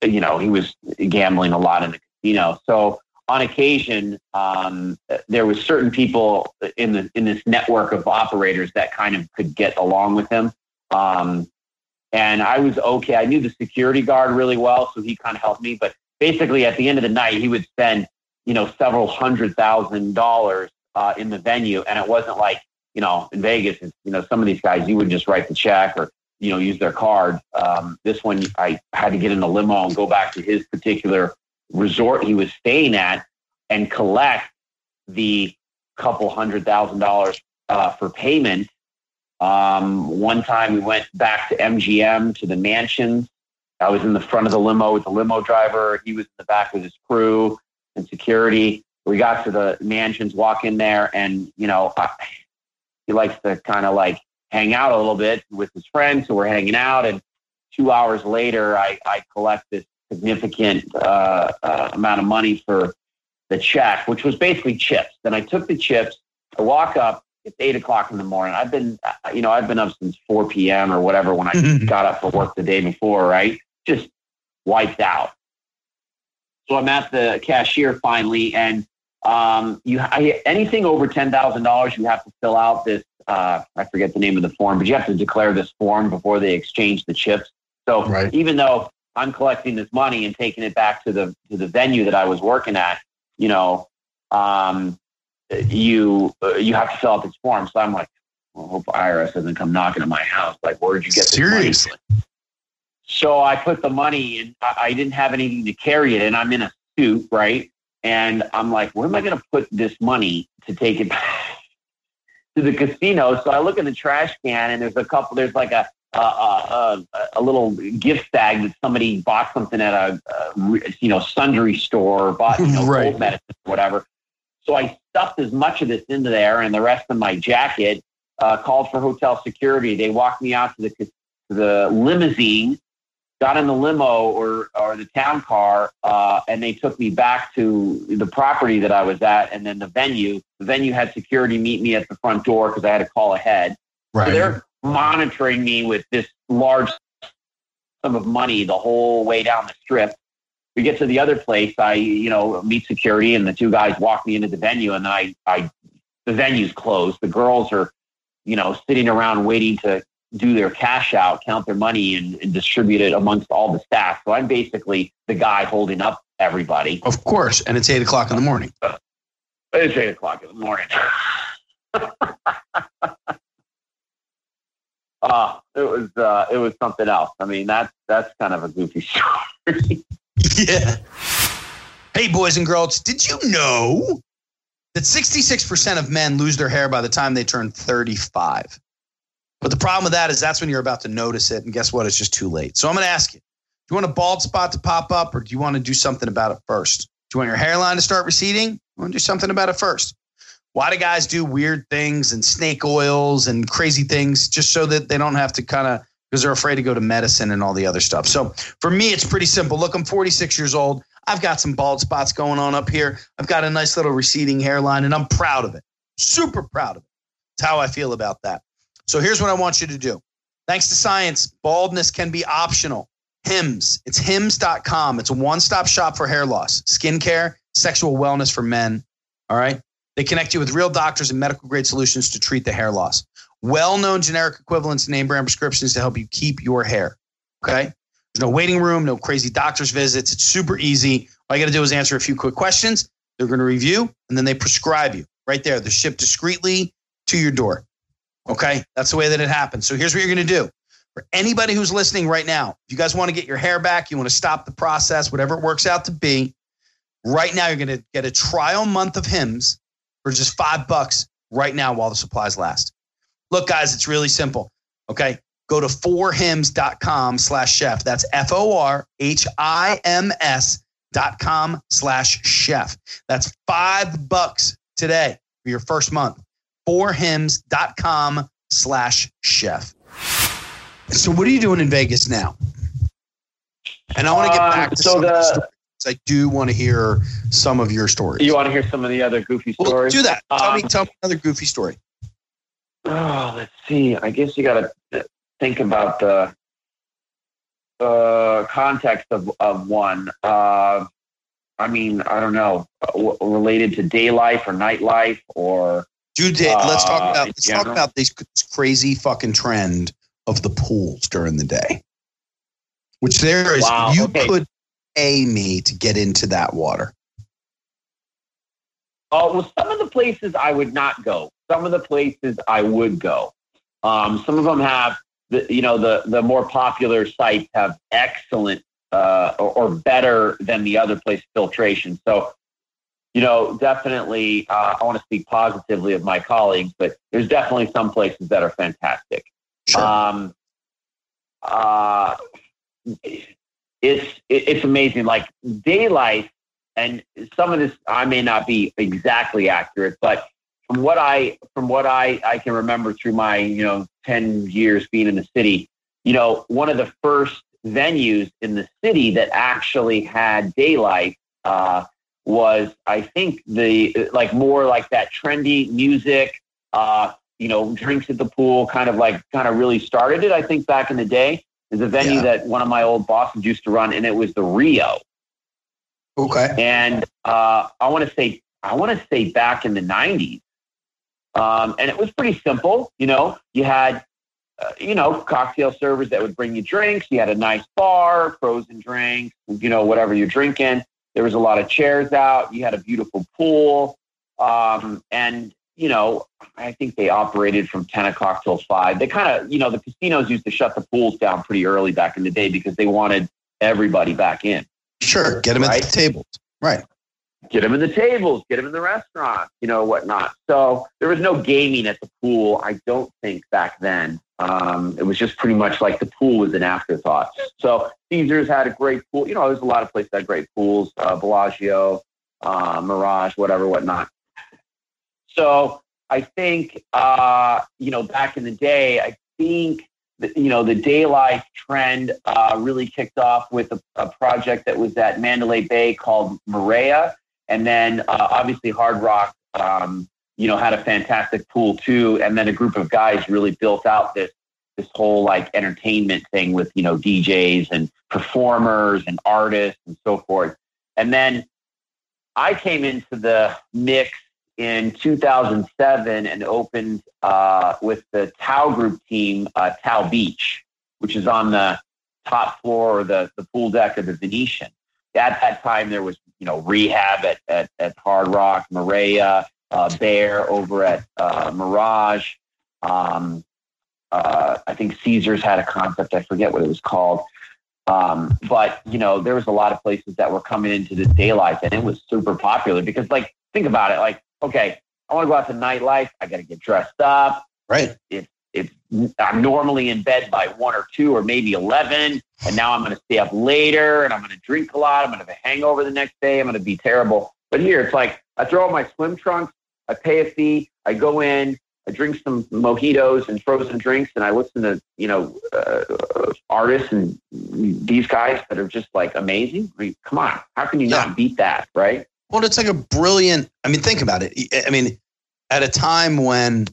you know, he was gambling a lot in the casino. So on occasion, um, there was certain people in the in this network of operators that kind of could get along with him. Um, and I was okay. I knew the security guard really well, so he kind of helped me. But basically, at the end of the night, he would spend, you know, several hundred thousand dollars uh, in the venue, and it wasn't like, you know, in Vegas, you know, some of these guys you would just write the check or, you know, use their card. Um, this one, I had to get in a limo and go back to his particular resort he was staying at and collect the couple hundred thousand dollars uh, for payment um, one time we went back to MGM to the mansions. I was in the front of the limo with the limo driver. He was in the back with his crew and security. We got to the mansions, walk in there, and you know, I, he likes to kind of like hang out a little bit with his friends So we're hanging out. And two hours later, I, I collect this significant uh, uh, amount of money for the check, which was basically chips. Then I took the chips. I walk up it's eight o'clock in the morning. I've been, uh, you know, I've been up since 4 p.m. or whatever when I got up for work the day before, right? Just wiped out. So I'm at the cashier finally, and um, you I, anything over ten thousand dollars, you have to fill out this. Uh, I forget the name of the form, but you have to declare this form before they exchange the chips. So
Right.
even though I'm collecting this money and taking it back to the to the venue that I was working at, you know, um, you uh, you have to fill out this form. So I'm like, well, I hope IRS doesn't come knocking at my house. Like, where did you get this
Seriously?
money? So I put the money in. I, I didn't have anything to carry it, and I'm in a suit, right? And I'm like, where am I going to put this money to take it to the casino? So I look in the trash can, and there's a couple. There's like a a, little gift bag that somebody bought something at a, you know sundry store, or bought you know
Right.
cold medicine or whatever. So I stuffed as much of this into there, and the rest of my jacket. Uh, called for hotel security. They walked me out to the to the limousine, got in the limo or or the town car, uh, and they took me back to the property that I was at, and then the venue. The venue had security meet me at the front door because I had to call ahead. So
Right.
they're monitoring me with this large sum of money the whole way down the strip. We get to the other place. I, you know, meet security, and the two guys walk me into the venue, and I, I, the venue's closed. The girls are, you know, sitting around waiting to do their cash out, count their money, and, and distribute it amongst all the staff. So I'm basically the guy holding up everybody.
Of course. And it's eight o'clock in the morning.
It's eight o'clock in the morning. uh, it was uh, it was something else. I mean, that's that's kind of a goofy story.
Yeah. Hey, boys and girls, did you know that 66% of men lose their hair by the time they turn 35? But the problem with that is that's when you're about to notice it. And guess what? It's just too late. So I'm going to ask you do you want a bald spot to pop up or do you want to do something about it first? Do you want your hairline to start receding? You want to do something about it first? Why of guys do weird things and snake oils and crazy things just so that they don't have to kind of, because they're afraid to go to medicine and all the other stuff. So for me, it's pretty simple. Look, I'm 46 years old. I've got some bald spots going on up here. I've got a nice little receding hairline, and I'm proud of it. Super proud of it. That's how I feel about that. So here's what I want you to do. Thanks to science, baldness can be optional. Hims. It's hims.com. It's a one stop shop for hair loss, skincare, sexual wellness for men. All right. They connect you with real doctors and medical grade solutions to treat the hair loss. Well known generic equivalents, name brand prescriptions to help you keep your hair. Okay. There's no waiting room, no crazy doctor's visits. It's super easy. All you got to do is answer a few quick questions. They're going to review and then they prescribe you right there. They're shipped discreetly to your door. Okay. That's the way that it happens. So here's what you're going to do. For anybody who's listening right now, if you guys want to get your hair back, you want to stop the process, whatever it works out to be, right now you're going to get a trial month of Hims for just five bucks right now while the supplies last. Look, guys, it's really simple. Okay. Go to forhims.com slash chef. That's F O R H I M S dot com slash chef. That's five bucks today for your first month. Forhims.com slash chef. So, what are you doing in Vegas now? And I want to get
Um,
back to
so
some of the. I do want to hear some of your stories.
You want to hear some of the other goofy
well,
stories?
do that. Tell me,
Um,
tell me another goofy story.
Oh, let's see. I guess you got to think about the uh, context of, of one. Uh, I mean, I don't know, uh, w- related to day life or nightlife or
Do day, let's talk
uh,
about let's talk about this crazy fucking trend of the pools during the day. Which there is
Wow,
you
okay.
could pay me to get into that water.
Oh, well, some of the places I would not go. Some of the places I would go. Um, some of them have, the, you know, the the more popular sites have excellent uh, or, or better than the other place filtration. So, you know, definitely, uh, I want to speak positively of my colleagues, but there's definitely some places that are fantastic.
Sure.
Um, uh, it's it's amazing. Like daylight, and some of this I may not be exactly accurate, but from what I from what I I can remember through my you know ten years being in the city, you know, one of the first venues in the city that actually had daylight uh, was I think the like more like that trendy music. Uh, you know, drinks at the pool, kind of like, kind of really started it. I think back in the day, is a venue
Yeah.
that one of my old bosses used to run, and it was the Rio.
okay.
And uh, I want to say, I want to say back in the '90s, um, and it was pretty simple. You know, you had, uh, you know, cocktail servers that would bring you drinks. You had a nice bar, frozen drinks, you know, whatever you're drinking. There was a lot of chairs out. You had a beautiful pool. Um, and, you know, I think they operated from 10 o'clock till 5. They kind of, you know, the casinos used to shut the pools down pretty early back in the day because they wanted everybody back in.
Sure. Get them
Right.
at the tables. Right.
Get them in the tables, get them in the restaurant, you know, whatnot. So there was no gaming at the pool, I don't think, back then. Um, it was just pretty much like the pool was an afterthought. So Caesars had a great pool. You know, there's a lot of places that had great pools, uh, Bellagio, uh, Mirage, whatever, whatnot. So I think, uh, you know, back in the day, I think, you know, the day life trend uh, really kicked off with a, a project that was at Mandalay Bay called Moorea. And then uh, obviously Hard Rock, um, you know, had a fantastic pool too. And then a group of guys really built out this this whole like entertainment thing with you know DJs and performers and artists and so forth. And then I came into the mix in 2007 and opened uh, with the Tao Group team, uh, Tao Beach, which is on the top floor or the, the pool deck of the Venetian. At that time, there was you know rehab at at, at Hard Rock, Moorea, uh, Bare over at uh, Mirage. Um, uh, I think Caesars had a concept. I forget what it was called. Um, but you know, there was a lot of places that were coming into the daylight, and it was super popular because, like, think about it. Like, okay, I want to go out to nightlife. I got to get dressed up.
Right.
It's I'm normally in bed by one or two or maybe eleven, and now I'm going to stay up later, and I'm going to drink a lot. I'm going to have a hangover the next day. I'm going to be terrible. But here, it's like I throw on my swim trunks. I pay a fee. I go in. I drink some mojitos and frozen drinks, and I listen to you know uh, artists and these guys that are just like amazing. I mean, come on, how can you
Yeah.
not beat that, right?
Well, it's like a brilliant. I mean, think about it. I mean, at a time when,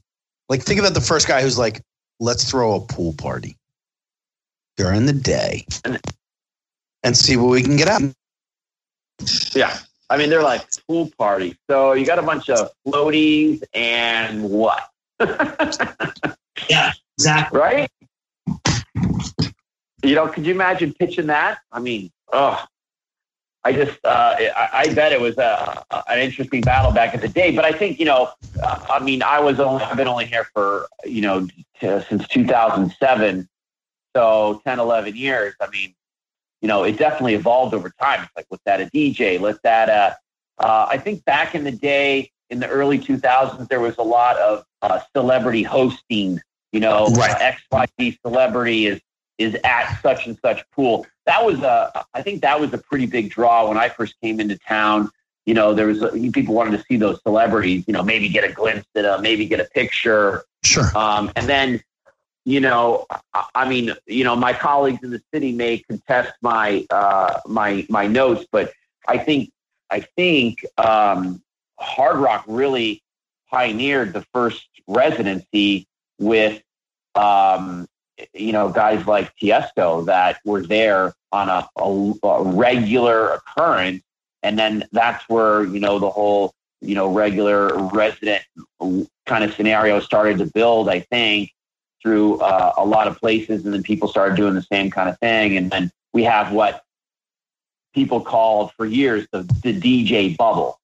like, think about the first guy who's like, "Let's throw a pool party during the day and see what we can get out."
Yeah. I mean, they're like pool party. So you got a bunch of floaties and what,
Yeah, exactly.
right? You know, could you imagine pitching that? I mean, oh, I just, uh, I, I bet it was a, an interesting battle back in the day. But I think, you know, uh, I mean, I was only, I've been only here for, you know, since 2007. So 10, 11 years. I mean, you know, it definitely evolved over time. It's like, let's a DJ, let's add a, uh, I think back in the day, in the early 2000s, there was a lot of uh, celebrity hosting. You know,
Right.
XYZ celebrity is is at such and such pool. That was a, I think that was a pretty big draw when I first came into town. You know, there was people wanted to see those celebrities. You know, maybe get a glimpse at them, maybe get a picture.
Sure.
Um, and then, you know, I, I mean, you know, my colleagues in the city may contest my uh, my my notes, but I think I think um, Hard Rock really pioneered the first residency with, um, you know, guys like Tiesto that were there on a, a, a regular occurrence, and then that's where you know the whole you know regular resident kind of scenario started to build. I think through uh, a lot of places, and then people started doing the same kind of thing, and then we have what people called for years the, the DJ bubble.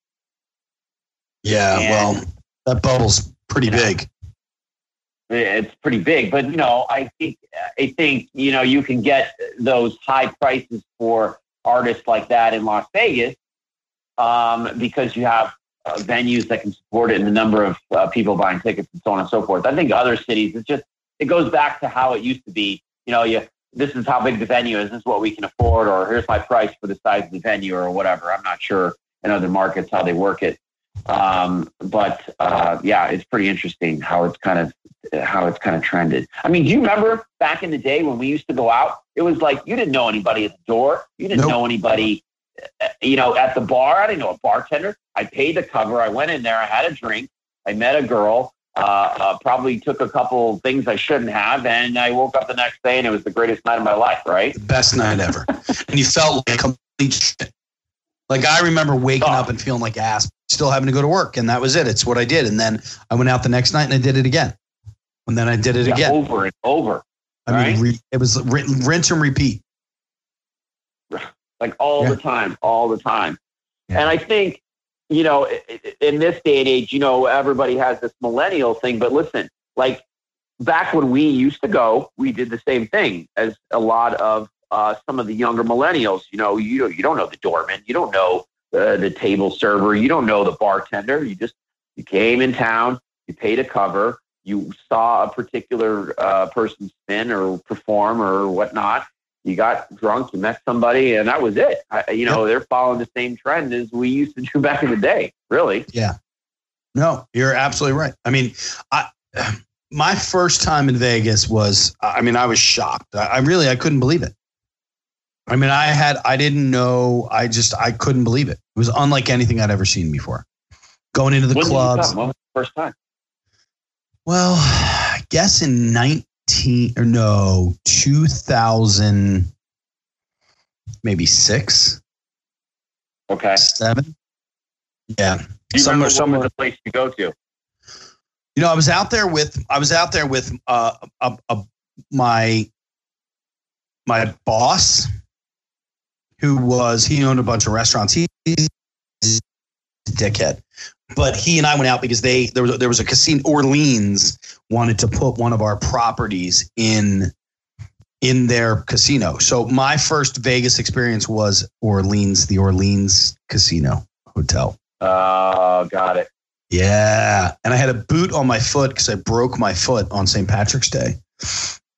Yeah.
And-
well, that bubble's pretty
You know,
big.
It's pretty big, but you know, I think I think you know you can get those high prices for artists like that in Las Vegas um, because you have uh, venues that can support it and the number of uh, people buying tickets and so on and so forth. I think other cities, it's just it goes back to how it used to be. You know, you this is how big the venue is. This is what we can afford, or here's my price for the size of the venue, or whatever. I'm not sure in other markets how they work it, um, but uh, yeah, it's pretty interesting how it's kind of how it's kind of trended. I mean, do you remember back in the day when we used to go out? It was like you didn't know anybody at the door. You didn't
Nope.
know anybody, uh, you know, at the bar. I didn't know a bartender. I paid the cover. I went in there. I had a drink. I met a girl. Uh, uh, probably took a couple things I shouldn't have, and I woke up the next day, and it was the greatest night of my life. Right?
The best night ever. and you felt like complete shit. Like I remember waking
Oh.
up and feeling like ass, still having to go to work, and that was it. It's what I did. And then I went out the next night and I did it again. And then I did it
Yeah,
again.
over and over.
I mean,
right.
re, it was ri- rinse and repeat.
like all
Yeah.
the time, all the time.
Yeah.
And I think, you know, in this day and age, you know, everybody has this millennial thing. But listen, like back when we used to go, we did the same thing as a lot of uh, some of the younger millennials. You know, you don't, you don't know the doorman, you don't know uh, the table server, you don't know the bartender. You just you came in town, you paid a cover, you saw a particular uh, person spin or perform or whatnot. You got drunk, you met somebody, and that was it. I, you know, they're following the same trend as we used to do back in the day. Really, Yeah.
No, you're absolutely right. I mean, I my first time in Vegas was I mean, I was shocked. I, I really I couldn't believe it. I mean, I had I didn't know. I just I couldn't believe it. It was unlike anything I'd ever seen before. Going into the
When did you
clubs.
come? When was the first time?
Well, I guess in 19 or no, 2000 maybe 6,
Okay.
7. Yeah.
Do you
Somewhere- somewhere-
what was the place you go to?
You know, I was out there with I was out there with uh, a, a, my my boss, who was he owned a bunch of restaurants. He, he's a dickhead, but he and I went out because they there was there was a casino. Orleans wanted to put one of our properties in in their casino. So my first Vegas experience was Orleans, the Orleans Casino Hotel.
Oh, got it.
Yeah, and I had a boot on my foot because I broke my foot on St. Patrick's Day,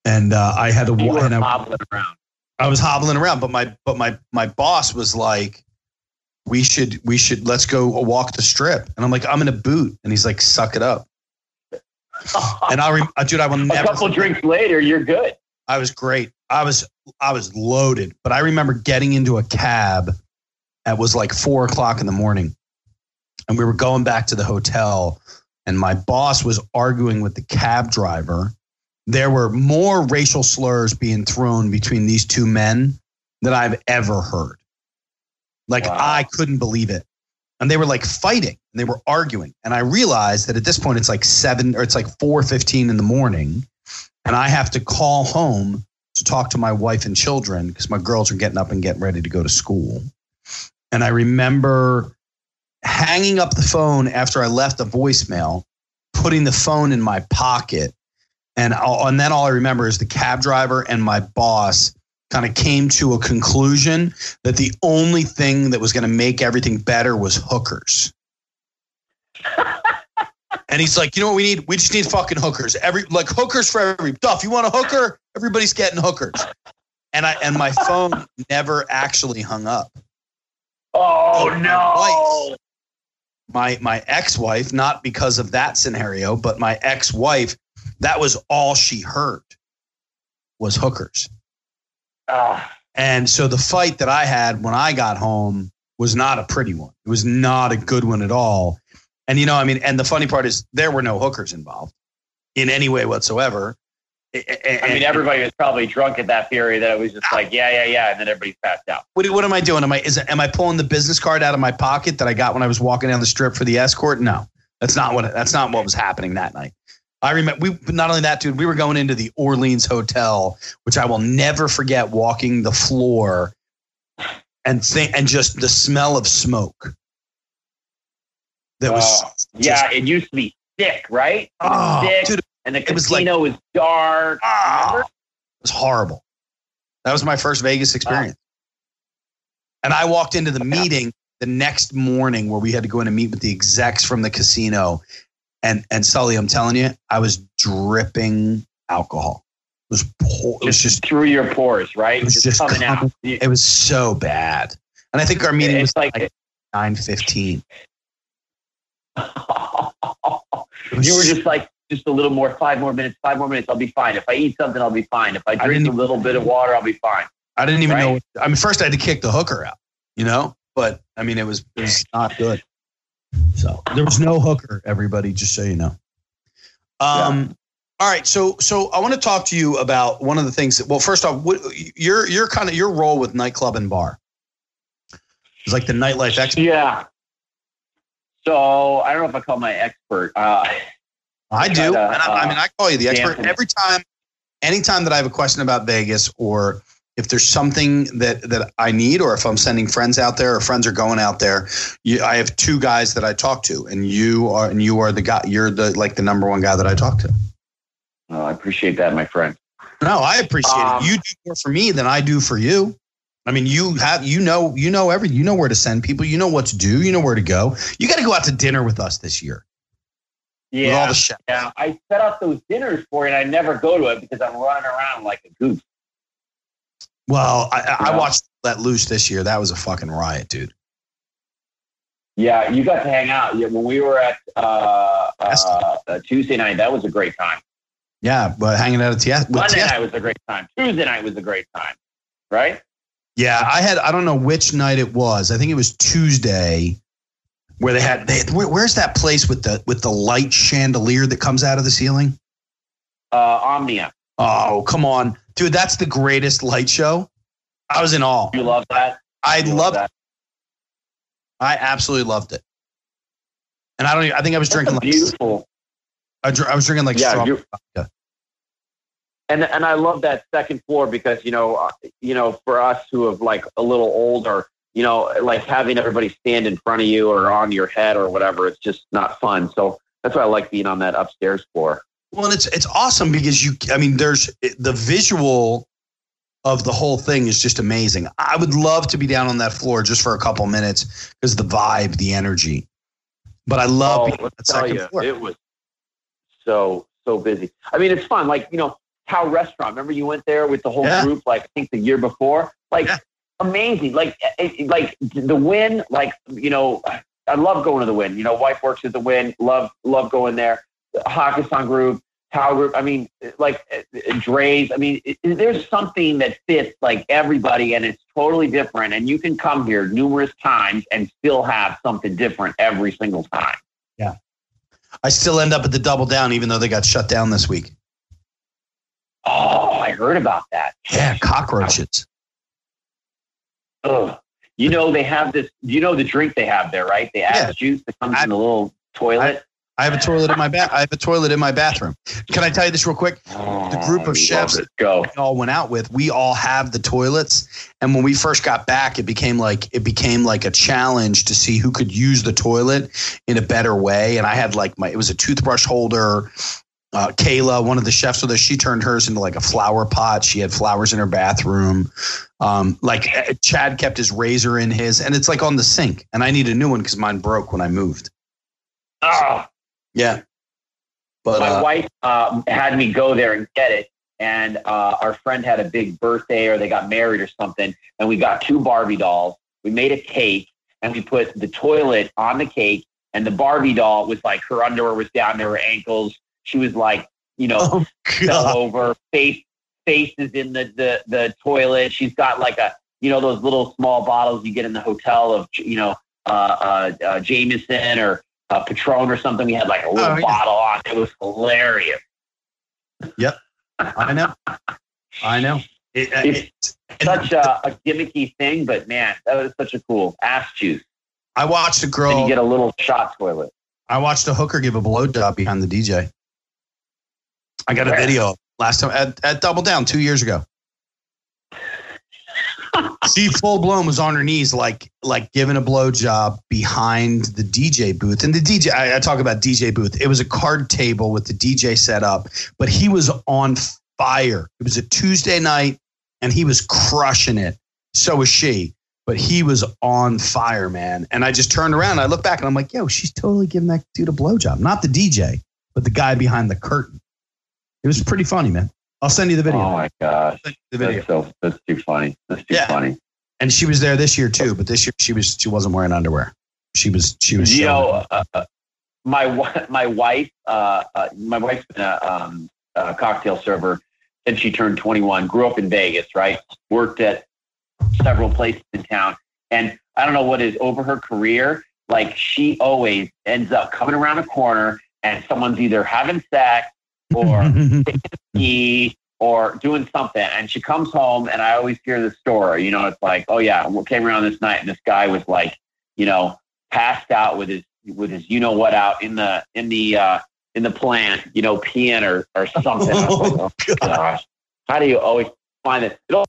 and uh, I had to.
You were
and I,
around.
I was hobbling around, but my but my my boss was like, "We should we should let's go walk the strip," and I'm like, "I'm in a boot," and he's like, "Suck it up," and I, rem- uh, dude, I will never.
a couple drinks later, you're good.
I was great. I was I was loaded, but I remember getting into a cab. It was like four o'clock in the morning, and we were going back to the hotel. And my boss was arguing with the cab driver. There were more racial slurs being thrown between these two men than I've ever heard. Like
Wow.
I couldn't believe it. And they were like fighting and they were arguing. And I realized that at this point it's like seven or it's like four fifteen in the morning and I have to call home to talk to my wife and children because my girls are getting up and getting ready to go to school. And I remember hanging up the phone after I left a voicemail, putting the phone in my pocket, and all, and then all I remember is the cab driver and my boss kind of came to a conclusion that the only thing that was going to make everything better was hookers. And he's like, you know what we need? We just need fucking hookers. Every like hookers for every Duff. You want a hooker? Everybody's getting hookers. And I and my phone never actually hung up.
Oh
my
no!
My my ex-wife, not because of that scenario, but my ex-wife, that was all she heard was hookers.
Ah,
And so the fight that I had when I got home was not a pretty one. It was not a good one at all. And you know, I mean, and the funny part is there were no hookers involved in any way whatsoever.
I mean, everybody was probably drunk at that period. That it was just like, yeah, yeah, yeah, and then everybody's passed out.
What, what am I doing? Am I is am I pulling the business card out of my pocket that I got when I was walking down the strip for the escort? No, that's not what that's not what was happening that night. I remember we not only that, dude. We were going into the Orleans Hotel, which I will never forget. Walking the floor and think and just the smell of smoke. That was
Oh, yeah, it used to be thick, right?
Oh,
thick,
dude,
and the
it was like-
casino was dark.
Ah,
remember?
it was horrible. That was my first Vegas experience. And I walked into the meeting the next morning where we had to go in and meet with the execs from the casino. And and Sully, I'm telling you, I was dripping alcohol. It was pour, it was just
through your pores, right?
it was just
coming out.
coming-
You-
it was so bad. And I think our meeting was
like,
like nine fifteen.
you were just like, just a little more, five more minutes, five more minutes, I'll be fine. If I eat something, I'll be fine. If I drink
didn't
a little bit of water, I'll be fine.
I didn't even
Right.
know. I mean, first I had to kick the hooker out, you know. But I mean, it was it was not good. So there was no hooker. Everybody, just so you know. Um. All right. So so I want to talk to you about one of the things. That, well, first off, what, your your kind of your role with nightclub and bar. It's like the nightlife expert.
Yeah. So I don't know if I call my expert. Uh,
I do.
Kinda,
and I, I
uh,
mean, I call you the expert every time. Anytime that I have a question about Vegas or if there's something that that I need, or if I'm sending friends out there, or friends are going out there, you, I have two guys that I talk to, and you are and you are the guy. You're the like the number one guy that I talk to.
Oh, I appreciate that, my friend.
No, I appreciate
Um,
it. You do more for me than I do for you. I mean, you have you know you know every You know where to send people. You know what to do. You know where to go. You got to go out to dinner with us this year
Yeah, yeah. I set up those dinners for you, and I never go to it because I'm running around like a goose.
Well, I,
Yeah.
watched Let Loose this year. That was a fucking riot, dude.
Yeah, you got to hang out. Yeah, when we were at uh, uh, uh, Tuesday night, that was a great time.
Yeah, but hanging out at with
Monday night was a great time. Tuesday night was a great time. Right?
Yeah, I had I don't know which night it was. I think it was Tuesday where they had they where, where's that place with the with the light chandelier that comes out of the ceiling?
Uh, Omnia.
Oh, come on. Dude, that's the greatest light show. I was in awe.
You love that?
I
You
loved
that.
I absolutely loved it. And I don't even, I think I was
That's
drinking like
beautiful.
I, dr- I was drinking like
Yeah,
strong vodka.
and and I love that second floor because you know uh, you know for us who have like a little older, you know, like having everybody stand in front of you or on your head or whatever, it's just not fun. So that's why I like being on that upstairs floor.
Well, and it's it's awesome because you I mean there's the visual of the whole thing is just amazing. I would love to be down on that floor just for a couple minutes because the vibe, the energy. But I love
oh,
being on
let's
that
tell
second
you,
floor.
it was so so busy. I mean, it's fun. Like you know, Cow Restaurant. Remember you went there with the whole
Yeah.
group? Like I think the year before. Like
Yeah.
amazing. Like it, like the Wynn. Like you know, I love going to the Wynn. You know, wife works at the Wynn. Love love going there. Hakkasan Group. Cow Group. I mean, like Drai's. I mean, it, there's something that fits like everybody, and it's totally different. And you can come here numerous times and still have something different every single time.
Yeah, I still end up at the double down even though they got shut down this week.
Oh, I heard about that.
Yeah, cockroaches.
Ugh. You know they have this. You know the drink they have there, right? The ass
Yeah.
juice that comes
I-
in the little toilet.
I have a toilet in my bath. I have a toilet in my bathroom. Can I tell you this real quick? the group of
Oh, love
chefs-.
Go.
we all went out with, we all have the toilets. And when we first got back, it became like it became like a challenge to see who could use the toilet in a better way. And I had like my it was a toothbrush holder. Uh, Kayla, one of the chefs with us, she turned hers into like a flower pot. She had flowers in her bathroom. Um, like uh, Chad kept his razor in his, and it's like on the sink. And I need a new one because mine broke when I moved.
Oh,
Yeah, but
my
uh,
wife uh, had me go there and get it. And uh, our friend had a big birthday or they got married or something. And we got two Barbie dolls. We made a cake and we put the toilet on the cake. And the Barbie doll was like, her underwear was down to her ankles. She was like, you know,
oh
fell over, face face is in the, the the toilet. She's got like a you know those little small bottles you get in the hotel of you know uh, uh, uh, Jameson or uh, Patron or something. We had like a little
Oh, yeah.
bottle on. It was hilarious.
Yep, I know, I know. It, uh,
It's
it-
Such a, a gimmicky thing, but man, that was such a cool ass juice.
I watched a girl.
you get a little shot toilet.
I watched a hooker give a blowjob behind the DJ. I got a video last time at, at Double Down two years ago. She full blown was on her knees, like like giving a blowjob behind the DJ booth. And the DJ, I, I talk about DJ booth. It was a card table with the DJ set up, but he was on fire. It was a Tuesday night, and he was crushing it. So was she, but he was on fire, man. And I just turned around, I look back, and I'm like, yo, she's totally giving that dude a blowjob. Not the DJ, but the guy behind the curtain. It was pretty funny, man. I'll send you the video.
Oh my gosh,
I'll send you the video.
that's so that's too funny. That's too
Yeah.
funny.
And she was there this year too, but this year she was she wasn't wearing underwear. She was she was.
you know, uh, uh, my my wife, uh, uh, my wife's been a, um, a cocktail server since she turned 21. Grew up in Vegas, right? Worked at several places in town, and I don't know what is over her career. Like she always ends up coming around a corner, and someone's either having sex or ski or doing something. And she comes home, and I always hear the story. You know, it's like, oh yeah, we came around this night, and this guy was like, you know, passed out with his with his you know what out in the in the uh, in the plant, you know, peeing or or something. Was like, oh, gosh, how do you always find this? It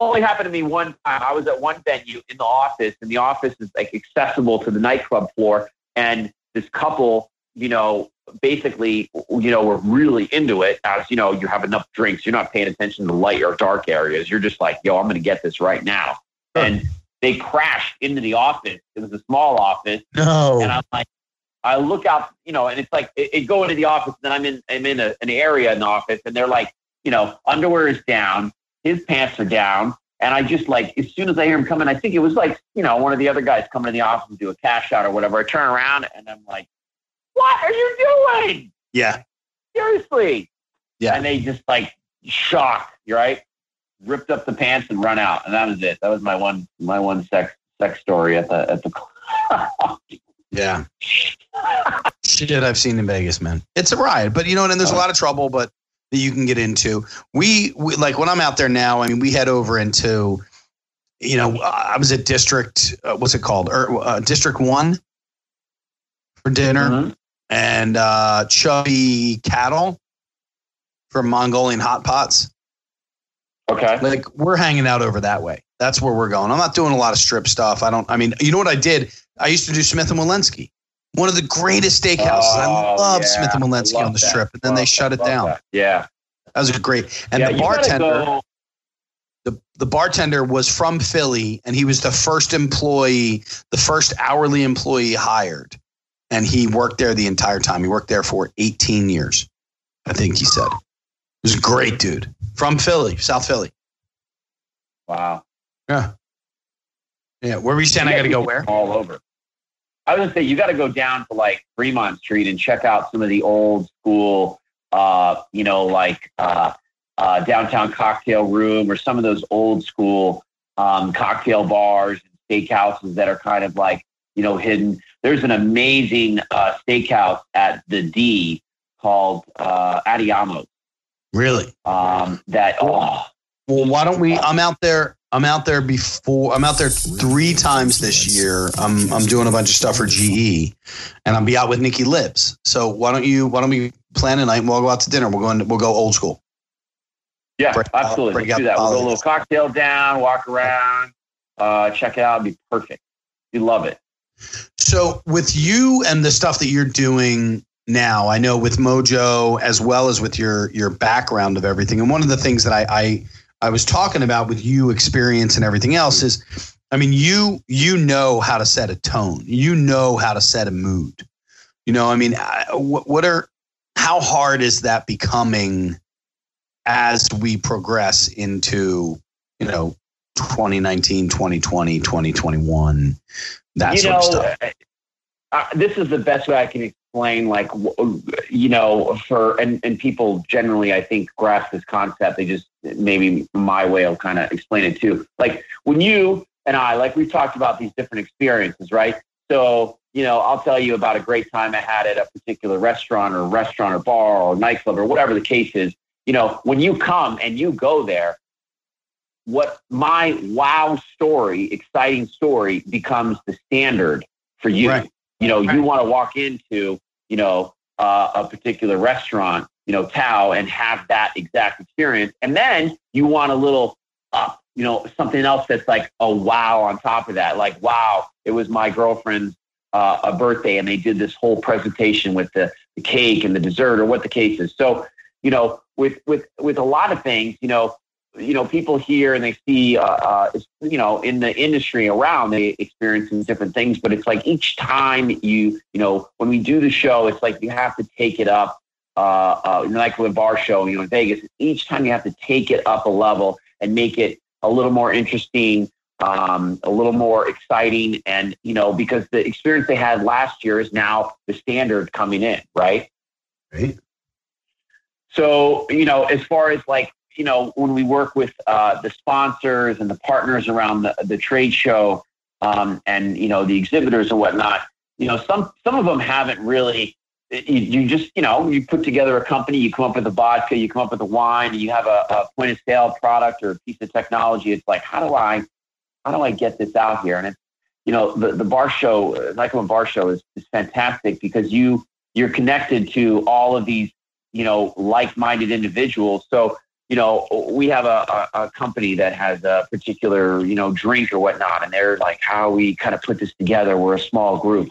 only happened to me one time. I was at one venue in the office, and the office is like accessible to the nightclub floor. And this couple, you know, basically, you know, we're really into it. As you know, you have enough drinks, you're not paying attention to light or dark areas. You're just like, yo, I'm going to get this right now.
Sure.
And they crashed into the office. It was a small office,
No.
and I'm like, I look out, you know, and it's like it, it go into the office, and then I'm in I'm in a, an area in the office, and they're like, you know, underwear is down, his pants are down, and I just like as soon as I hear him coming, I think it was like you know one of the other guys coming to the office and do a cash out or whatever. I turn around and I'm like, what are you doing?
yeah.
Seriously?
Yeah.
And they just like shocked, right? Ripped up the pants and run out, and that was it. That was my one my one sex sex story at the at the.
Yeah. Shit I've seen in Vegas, man. It's a ride, but you know, and there's a lot of trouble, but that you can get into. We, we like when I'm out there now. I mean, we head over into, you know, I was at District. Uh, what's it called? Or, uh, District One for dinner,
Mhm.
And uh, Chubby Cattle from Mongolian Hot Pots.
Okay.
Like we're hanging out over that way. That's where we're going. I'm not doing a lot of strip stuff. I don't. I mean, you know what I did? I used to do Smith and Wollensky, one of the greatest steakhouses. I
Oh,
love
yeah.
Smith and
I Wollensky
on the
that.
strip, and then they
Love
shut
that.
it
Love
down.
that. Yeah.
That was great. And
yeah,
the bartender,
go-
the the bartender was from Philly, and he was the first employee, the first hourly employee hired, and he worked there the entire time. He worked there for 18 years, I think he said. He was a great dude from Philly, South Philly.
Wow.
Yeah. Yeah. Where were you saying I got to go where?
All over. I was gonna say you got to go down to like Fremont Street and check out some of the old school, uh, you know, like uh, uh, downtown cocktail room or some of those old school um, cocktail bars and steakhouses that are kind of like you know hidden. There's an amazing uh, steakhouse at the D called uh, Andiamo's.
Really?
Um, that oh
Well, why don't we? I'm out there. I'm out there before. I'm out there three times this year. I'm I'm doing a bunch of stuff for GE, and I'll be out with Nikki Lips. So why don't you? Why don't we plan a night and we'll go out to dinner? We'll go. In, we'll go old school.
Yeah,
Break out-
absolutely.
break
Let's do that. We'll go a little cocktail down, walk around, uh, check it out. It'd be perfect. You love it.
So with you and the stuff that you're doing now, I know with Mojo as well as with your your background of everything. And one of the things that I I, I was talking about with you experience and everything else is, I mean, you you know how to set a tone. You know how to set a mood. You know, I mean, what, what are how hard is that becoming as we progress into you know 2019 2020 2021 that
you
sort
know,
of stuff
uh, uh, this is the best way I can explain. Like, you know, for and and people generally, I think, grasp this concept. They just maybe my way of kind of explain it too. Like when you and I, like we've talked about these different experiences, right? So, you know, I'll tell you about a great time I had at a particular restaurant or restaurant or bar or nightclub or whatever the case is. You know, when you come and you go there, what my wow story, exciting story becomes the standard for you.
Right.
You know,
Right.
you want to walk into, you know, uh, a particular restaurant, you know, Tao, and have that exact experience. And then you want a little up, you know, something else that's like a wow on top of that. Like, wow, it was my girlfriend's uh, a birthday and they did this whole presentation with the, the cake and the dessert or what the case is. So, you know, with, with, with a lot of things, you know, you know, people hear and they see, uh, uh, you know, in the industry around, they experience these different things. But it's like each time you, you know, when we do the show, it's like you have to take it up. Uh, uh, like with bar show, you know, in Vegas, each time you have to take it up a level and make it a little more interesting, um, a little more exciting, and you know, because the experience they had last year is now the standard coming in, right?
right
So, you know, as far as like, you know, when we work with uh, the sponsors and the partners around the, the trade show um, and, you know, the exhibitors and whatnot, you know, some, some of them haven't really, you, you just, you know, you put together a company, you come up with a vodka, you come up with a wine, you have a, a point of sale product or a piece of technology. It's like, how do I, how do I get this out here? And it's, you know, the, the bar show, Nightclub Bar Show is, is fantastic because you, you're connected to all of these you know, like-minded individuals. So, you know, we have a, a, a company that has a particular, you know, drink or whatnot, and they're like, how we kind of put this together. We're a small group.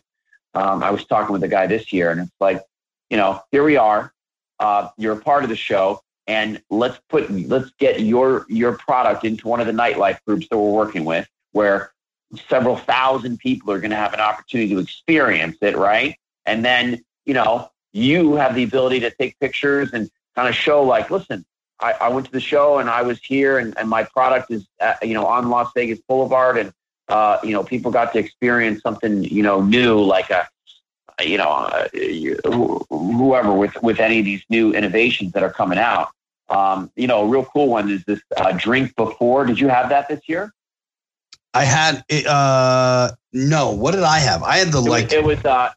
Um, I was talking with a guy this year, and it's like, you know, here we are. Uh, you're a part of the show, and let's put let's get your your product into one of the nightlife groups that we're working with, where several thousand people are going to have an opportunity to experience it, right? And then, you know, you have the ability to take pictures and kind of show like, listen, I, I went to the show and I was here and, and my product is, at, you know, on Las Vegas Boulevard and, uh, you know, people got to experience something, you know, new, like a, you know, uh, whoever with, with any of these new innovations that are coming out. Um, you know, a real cool one is this uh, drink before. Did you have that this year?
I had uh no. What did I have? I had the
It
like
was, it was uh,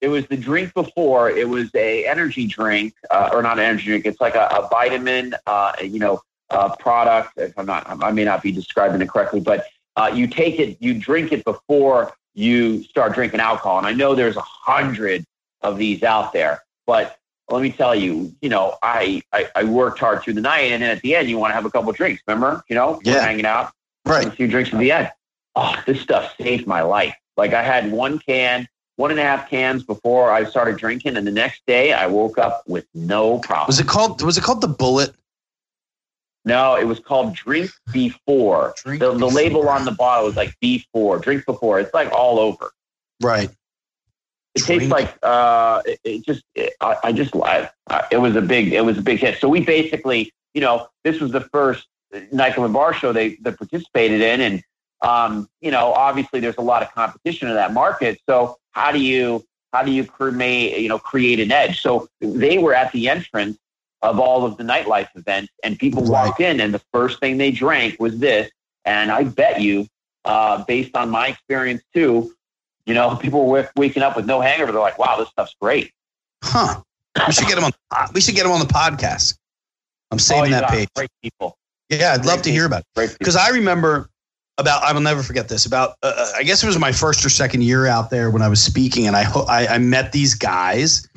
it was the drink before. It was a energy drink, uh, or not an energy drink. It's like a, a vitamin, uh, you know, uh, product. If I'm not, I may not be describing it correctly, but uh, you take it, you drink it before you start drinking alcohol. And I know there's a hundred of these out there, but let me tell you, you know, I, I, I worked hard through the night, and then at the end, you want to have a couple drinks. Remember, you know,
Yeah.
hanging out,
right.
a few drinks at the end. Oh, this stuff saved my life. Like I had one can, one and a half cans before I started drinking, and the next day I woke up with no problem.
Was it called? Was it called the Bullet?
No, it was called Drink Before.
Drink
the, the label on the bottle was like Before, Drink Before. It's like all over.
Right.
It
Drink.
tastes like uh, it, it just. It, I, I just. I, I- it was a big. It was a big hit. So we basically, you know, this was the first nightclub and bar show they that participated in, and um, you know, obviously there's a lot of competition in that market. So how do you how do you create you know create an edge? So they were at the entrance of all of the nightlife events, and people walked in, and the first thing they drank was this. And I bet you, uh, based on my experience too, you know, people were waking up with no hangover. They're like, "Wow, this stuff's great."
Huh. We should get them on. We should get him on the podcast. I'm
Oh,
saving
you
that page.
Great people.
Yeah, I'd love
Great
to hear about it. Because I remember about I will never forget this about uh, I guess it was my first or second year out there when I was speaking and I ho- I, I met these guys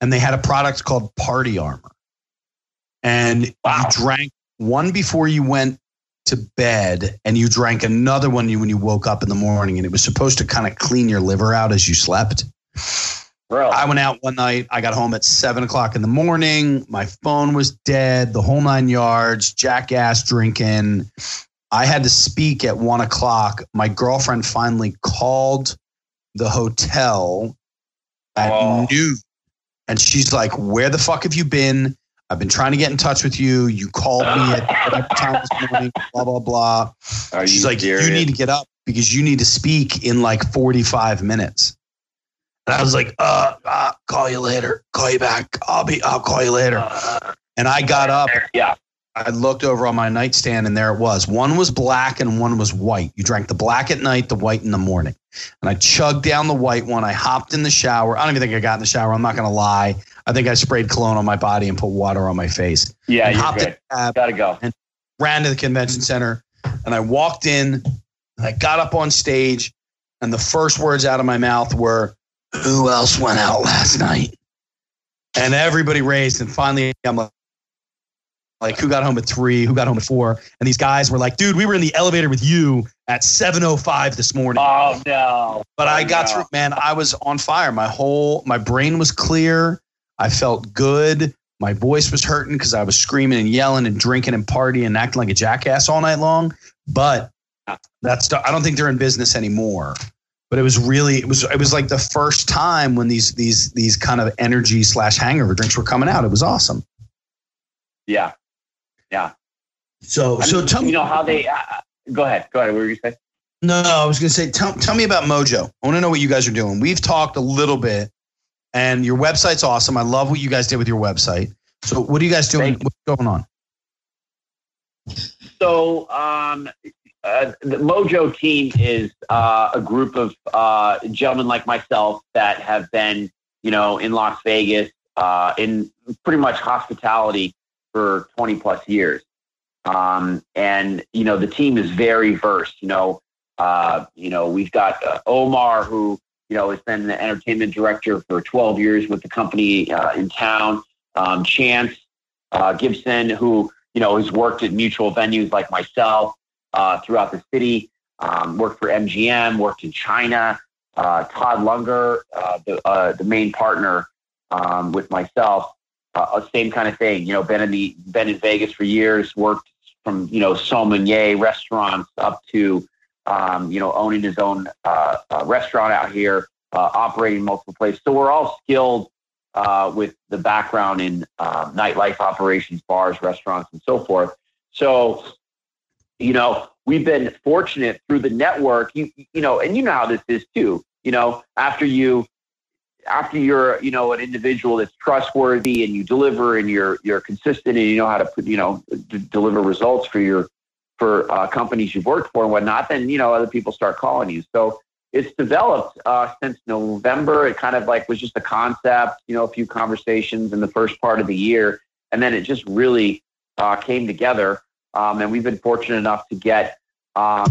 and they had a product called Party Armor and
Wow.
you drank one before you went to bed and you drank another one when you woke up in the morning and it was supposed to kind of clean your liver out as you slept.
Bro,
I went out one night. I got home at seven o'clock in the morning. My phone was dead, the whole nine yards, jackass drinking. I had to speak at one o'clock. My girlfriend finally called the hotel at
Oh.
noon. And she's like, Where the fuck have you been? I've been trying to get in touch with you. You called me at time this morning, blah, blah, blah.
Are
She's like,
serious?
you need to get up because you need to speak in like 45 minutes. And I was like, uh, uh, call you later. Call you back. I'll be, I'll call you later.
Uh,
And I got up.
yeah.
I looked over on my nightstand and there it was. One was black and one was white. You drank the black at night, the white in the morning. And I chugged down the white one. I hopped in the shower. I don't even think I got in the shower. I'm not going to lie. I think I sprayed cologne on my body and put water on my face.
Yeah,
and
you're
hopped
good. Gotta go.
And ran to the convention center and I walked in and I got up on stage and the first words out of my mouth were, Who else went out last night? And everybody raised and finally I'm like, like who got home at three, who got home at four? And these guys were like, dude, we were in the elevator with you at 7.05 this morning.
Oh no.
But I got
no.
through, man. I was on fire. My whole, my brain was clear. I felt good. My voice was hurting because I was screaming and yelling and drinking and partying and acting like a jackass all night long. But that's, I don't think they're in business anymore. But it was really, it was, it was like the first time when these, these, these kind of energy slash hangover drinks were coming out. It was awesome.
Yeah.
So,
I
so
mean,
tell me,
you know how they. Uh, go ahead. Go ahead. What were you saying?
No, I was going to say, tell, tell me about Mojo. I want to know what you guys are doing. We've talked a little bit, and your website's awesome. I love what you guys did with your website. So, what are you guys doing?
Thank
What's going on?
So, um, uh, the Mojo team is uh, a group of uh, gentlemen like myself that have been, you know, in Las Vegas uh, in pretty much hospitality for 20 plus years. Um, and, you know, the team is very versed. You know, uh, you know, we've got uh, Omar, who, you know, has been the entertainment director for 12 years with the company uh, in town. Um, Chance uh, Gibson, who you know, who's worked at mutual venues like myself uh, throughout the city. Um, worked for MGM, worked in China. Uh, Todd Lunger, the the main partner um, with myself, uh, same kind of thing. You know, been in the been in Vegas for years. Worked from you know sommelier restaurants up to um, you know owning his own uh, uh, restaurant out here, uh, operating multiple places. So we're all skilled uh, with the background in uh, nightlife operations, bars, restaurants, and so forth. So you know we've been fortunate through the network. You you know, and you know how this is too. You know, after you after you're you know an individual that's trustworthy and you deliver and you're you're consistent and you know how to put you know d- deliver results for your for uh, companies you've worked for and whatnot, then you know other people start calling you. So it's developed uh, since November. It kind of like was just a concept, you know, a few conversations in the first part of the year, and then it just really uh, came together. Um, and we've been fortunate enough to get, um,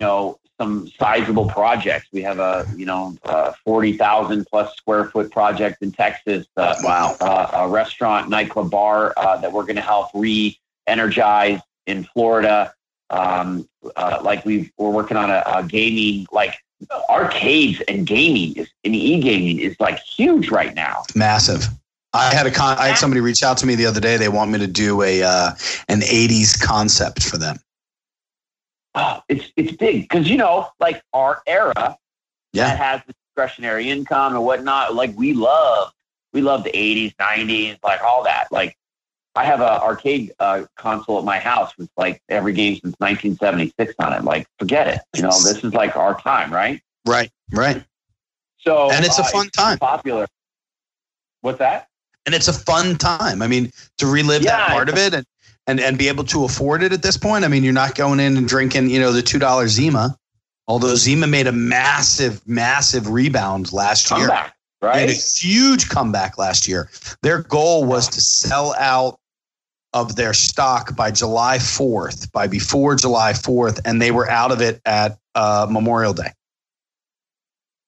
you know, some sizable projects. We have a you know a forty thousand plus square foot project in Texas. Uh,
wow,
uh, a restaurant, nightclub, bar uh, that we're going to help re-energize in Florida. Um, uh, like we we're working on a, a, gaming like arcades and gaming is and e-gaming is like huge right now.
Massive. I had a con- I had somebody reach out to me the other day. They want me to do a uh, an '80s concept for them
oh, it's it's big because you know, like our era
yeah.
that has the discretionary income and whatnot. Like we love, we love the '80s, '90s, like all that. Like I have a arcade uh, console at my house with like every game since 1976 on it. Like forget it. You know, this is like our time, right?
Right, right.
So
and it's a
uh,
fun
it's
time.
Popular. What's that?
And it's a fun time. I mean, to relive
Yeah,
that part of it and and and be able to afford it at this point. I mean, you're not going in and drinking, you know, the two dollar Zima. Although Zima made a massive, massive rebound last year.
Comeback,
They had a huge comeback last year. Their goal was to sell out of their stock by July 4th, by before July 4th, and they were out of it at uh, Memorial Day.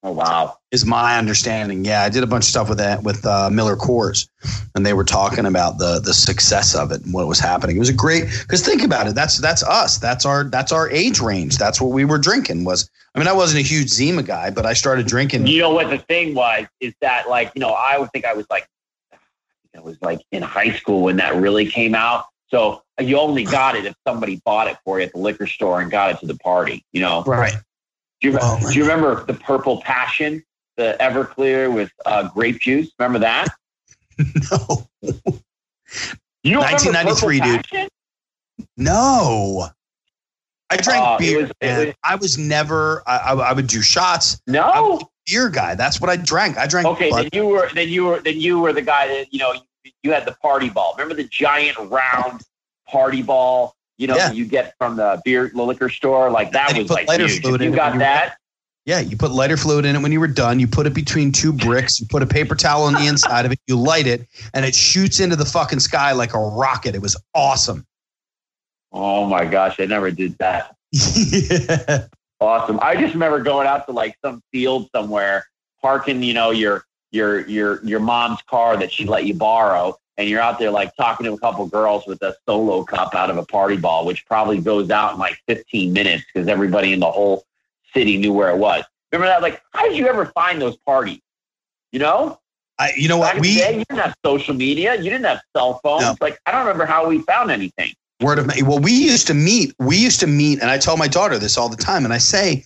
Oh wow.
Is my understanding. Yeah, I did a bunch of stuff with that with uh, Miller Coors, and they were talking about the the success of it and what was happening. It was a great because think about it. That's that's us. That's our that's our age range. That's what we were drinking. Was I mean, I wasn't a huge Zima guy, but I started drinking.
You know what the thing was is that like you know I would think I was like I was like in high school when that really came out. So you only got it if somebody bought it for you at the liquor store and got it to the party. You know.
Right.
Do you,
Oh,
do you remember the Purple Passion, the Everclear with uh, grape juice? Remember that?
No.
You don't
1993, dude.
Passion?
No. I drank
Uh, it
beer.
was- it was-
I was never. I, I, I would do shots.
No.
beer guy. That's what I drank. I drank.
Okay,
Bud-
then you were then you were then you were the guy that you know you, you had the party ball. Remember the giant round party ball? You know
Yeah.
you get from the beer the liquor store. Like that was like
lighter
huge.
fluid
you got
you-
that.
yeah, you put lighter fluid in it when you were done. You put it between two bricks. You put a paper towel on the inside of it. You light it, and it shoots into the fucking sky like a rocket. It was awesome.
Oh my gosh, I never did that.
yeah.
Awesome. I just remember going out to like some field somewhere, parking, you know, your your your your mom's car that she let you borrow, and you're out there like talking to a couple girls with a solo cup out of a party ball, which probably goes out in like 15 minutes because everybody in the whole city knew where it was. Remember that? Like, how did you ever find those parties? You know,
I, you know what?
the
We
day, you didn't have social media, you didn't have cell phones.
No.
Like, I don't remember how we found anything.
word of mouth. Well, we used to meet. We used to meet, and I tell my daughter this all the time. And I say,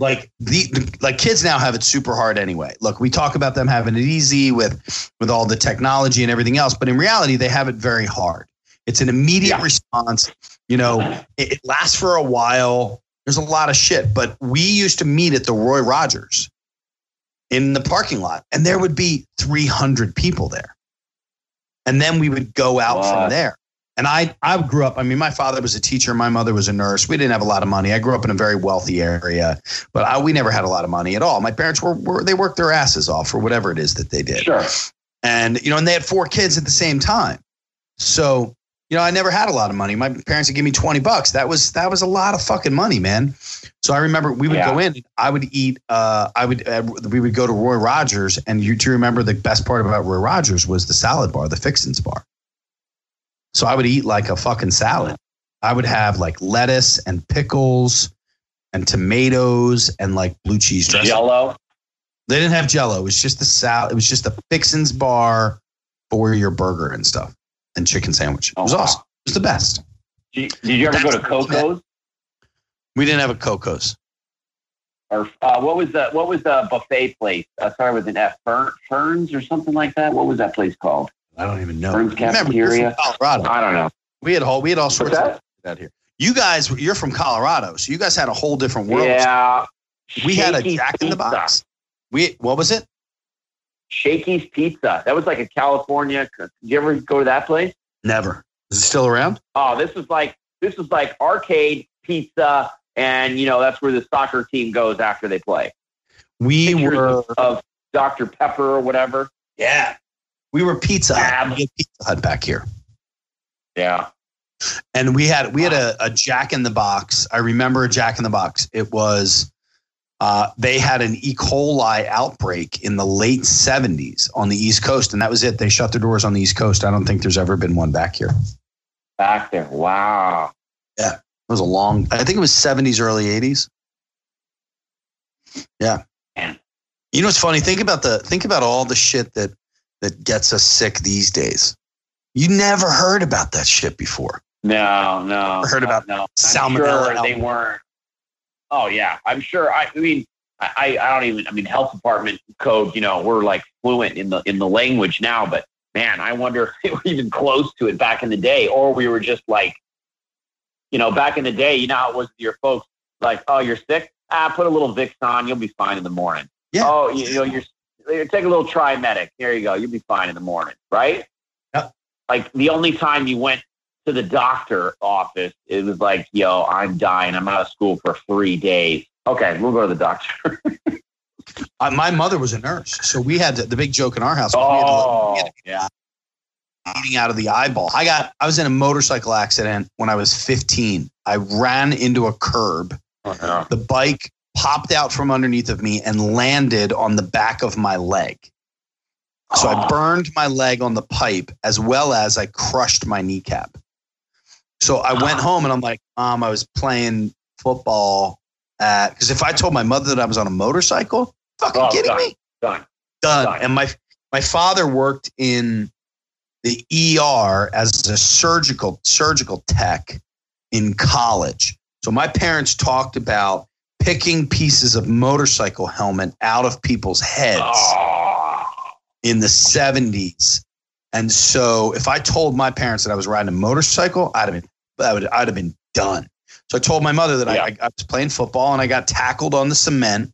like the like kids now have it super hard anyway. Look, we talk about them having it easy with with all the technology and everything else, but in reality, they have it very hard. It's an immediate
Yeah.
response. You know, it, it lasts for a while. There's a lot of shit, but we used to meet at the Roy Rogers in the parking lot, and there would be 300 people there, and then we would go out from there. And I, I grew up. I mean, my father was a teacher. My mother was a nurse. We didn't have a lot of money. I grew up in a very wealthy area, but I, we never had a lot of money at all. My parents were, were they worked their asses off for whatever it is that they did
Sure.
and you know, and they had four kids at the same time. So, you know, I never had a lot of money. My parents would give me twenty bucks. That was that was a lot of fucking money, man. So I remember we would
Yeah.
go in. I would eat. Uh, I would. Uh, we would go to Roy Rogers, and you do remember the best part about Roy Rogers was the salad bar, the Fixins bar. So I would eat like a fucking salad. I would have like lettuce and pickles and tomatoes and like blue cheese dressing.
Jello.
They didn't have jello. It was just the salad. It was just a fixins bar for your burger and stuff and chicken sandwich. It
Oh,
was
wow.
awesome. It was the best.
Did you, did you ever go to Coco's
We didn't have a Coco's.
or uh, what was the what was the buffet place? Uh, sorry, with an F, Fern, Ferns or something like that. What was that place called?
I don't even know.
Burns
Remember,
Cafeteria?
Colorado.
I don't know.
We had all we had all sorts
What's
of out here. You guys, you're from Colorado, so you guys had a whole different world.
Yeah,
we had a
Shakey's
Jack in the Box. We what was it?
Shakey's Pizza. That was like a California. Did you ever go to that place?
Never. Is it still around?
Oh, this was like this was like arcade pizza, and you know that's where the soccer team goes after they play.
We
Pictures
were
of, of Dr Pepper or whatever.
yeah. We were Pizza Hut. We had Pizza Hut back here.
Yeah.
and we had we had a, a jack in the box i remember a jack in the box it was uh, they had an e coli outbreak in the late 70s on the east coast and that was it they shut their doors on the east coast i don't think there's ever been one back here
Back there. Wow. Yeah.
It was a long i think it was 70s early 80s yeah
Man.
you know what's funny think about the think about all the shit that that gets us sick these days you never heard about that shit before
No, no.
Heard about
no.
Salmonella
sure they weren't. Oh yeah, I'm sure. I, I mean, I, I don't even. I mean, health department code. You know, we're like fluent in the in the language now, but man, I wonder if we were even close to it back in the day, or we were just like, you know, back in the day. You know how it was your folks. Like, oh, you're sick. Ah, put a little Vicks on. You'll be fine in the morning.
Yeah.
Oh, you, know, you're, you take a little Triaminic. Here you go. You'll be fine in the morning, right?
Yep.
Like the only time you went to the doctor office, it was like, yo, I'm dying. I'm out of school for three days. Okay, we'll go to the doctor.
Uh, my mother was a nurse, so we had to, the big joke in our house. was we had to
oh,
we had to
yeah.
eating out of the eyeball. I got I was in a motorcycle accident when I was 15. I ran into a curb.
Oh, no.
The bike popped out from underneath of me and landed on the back of my leg. So I burned my leg on the pipe as well as I crushed my kneecap. So I went home and I'm like, Mom, I was playing football at because if I told my mother that I was on a motorcycle, fucking
Oh,
kidding
done.
me?
Done.
done.
Done.
And my my father worked in the ER as a surgical surgical tech in college. So my parents talked about picking pieces of motorcycle helmet out of people's heads
Oh.
in the 70s. And so if I told my parents that I was riding a motorcycle, I'd have been I would I'd have been done. So I told my mother that
Yeah.
I, I was playing football and I got tackled on the cement.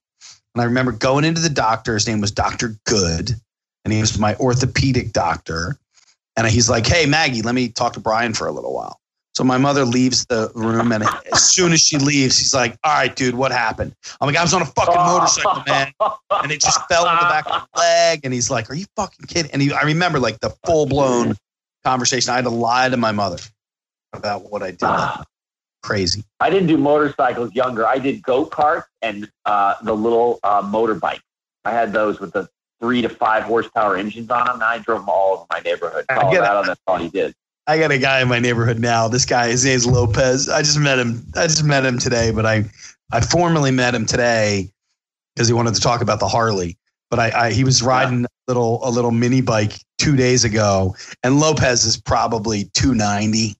And I remember going into the doctor. His name was Dr. Good, and he was my orthopedic doctor. And he's like, "Hey Maggie, let me talk to Brian for a little while." So my mother leaves the room, and as soon as she leaves, he's like, "All right, dude, what happened?" I'm like, "I was on a fucking motorcycle, man." and it just fell in the back of my leg. And he's like, "Are you fucking kidding?" And he, I remember like the full blown conversation. I had to lie to my mother about what I did. Crazy.
I didn't do motorcycles younger. I did go karts and uh, the little uh, motorbike. I had those with the three to five horsepower engines on them. And I drove them all over my neighborhood.
I get it.
Colorado, that's all he did.
I got a guy in my neighborhood now. This guy, his name's Lopez. I just met him. I just met him today, but I, I formally met him today because he wanted to talk about the Harley. But I, I he was riding a little a little mini bike two days ago, and Lopez is probably two ninety,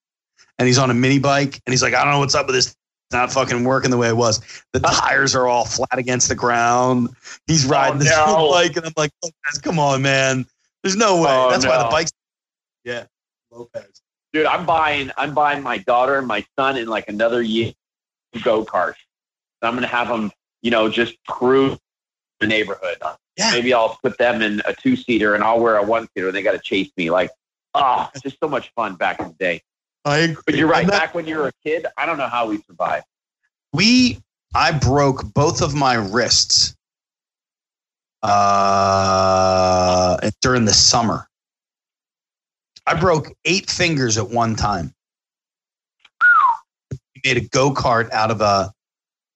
and he's on a mini bike, and he's like, I don't know what's up with this. It's not fucking working the way it was. The tires are all flat against the ground. He's oh, riding this
no.
bike, and I'm like, Lopez, come on, man. There's no way.
Oh,
That's why the
no.
bike's. Yeah, Lopez.
Dude, I'm buying I'm buying my daughter and my son in like another year go kart. I'm gonna have them, you know, just cruise the neighborhood.
Yeah.
Maybe I'll put them in a two seater and I'll wear a one seater and they gotta chase me. Like, oh, it's just so much fun back in the day.
I agree.
But you're right,
that-
back when you were a kid, I don't know how we survived.
we I broke both of my wrists uh, during the summer. I broke eight fingers at one time. We made a go kart out of a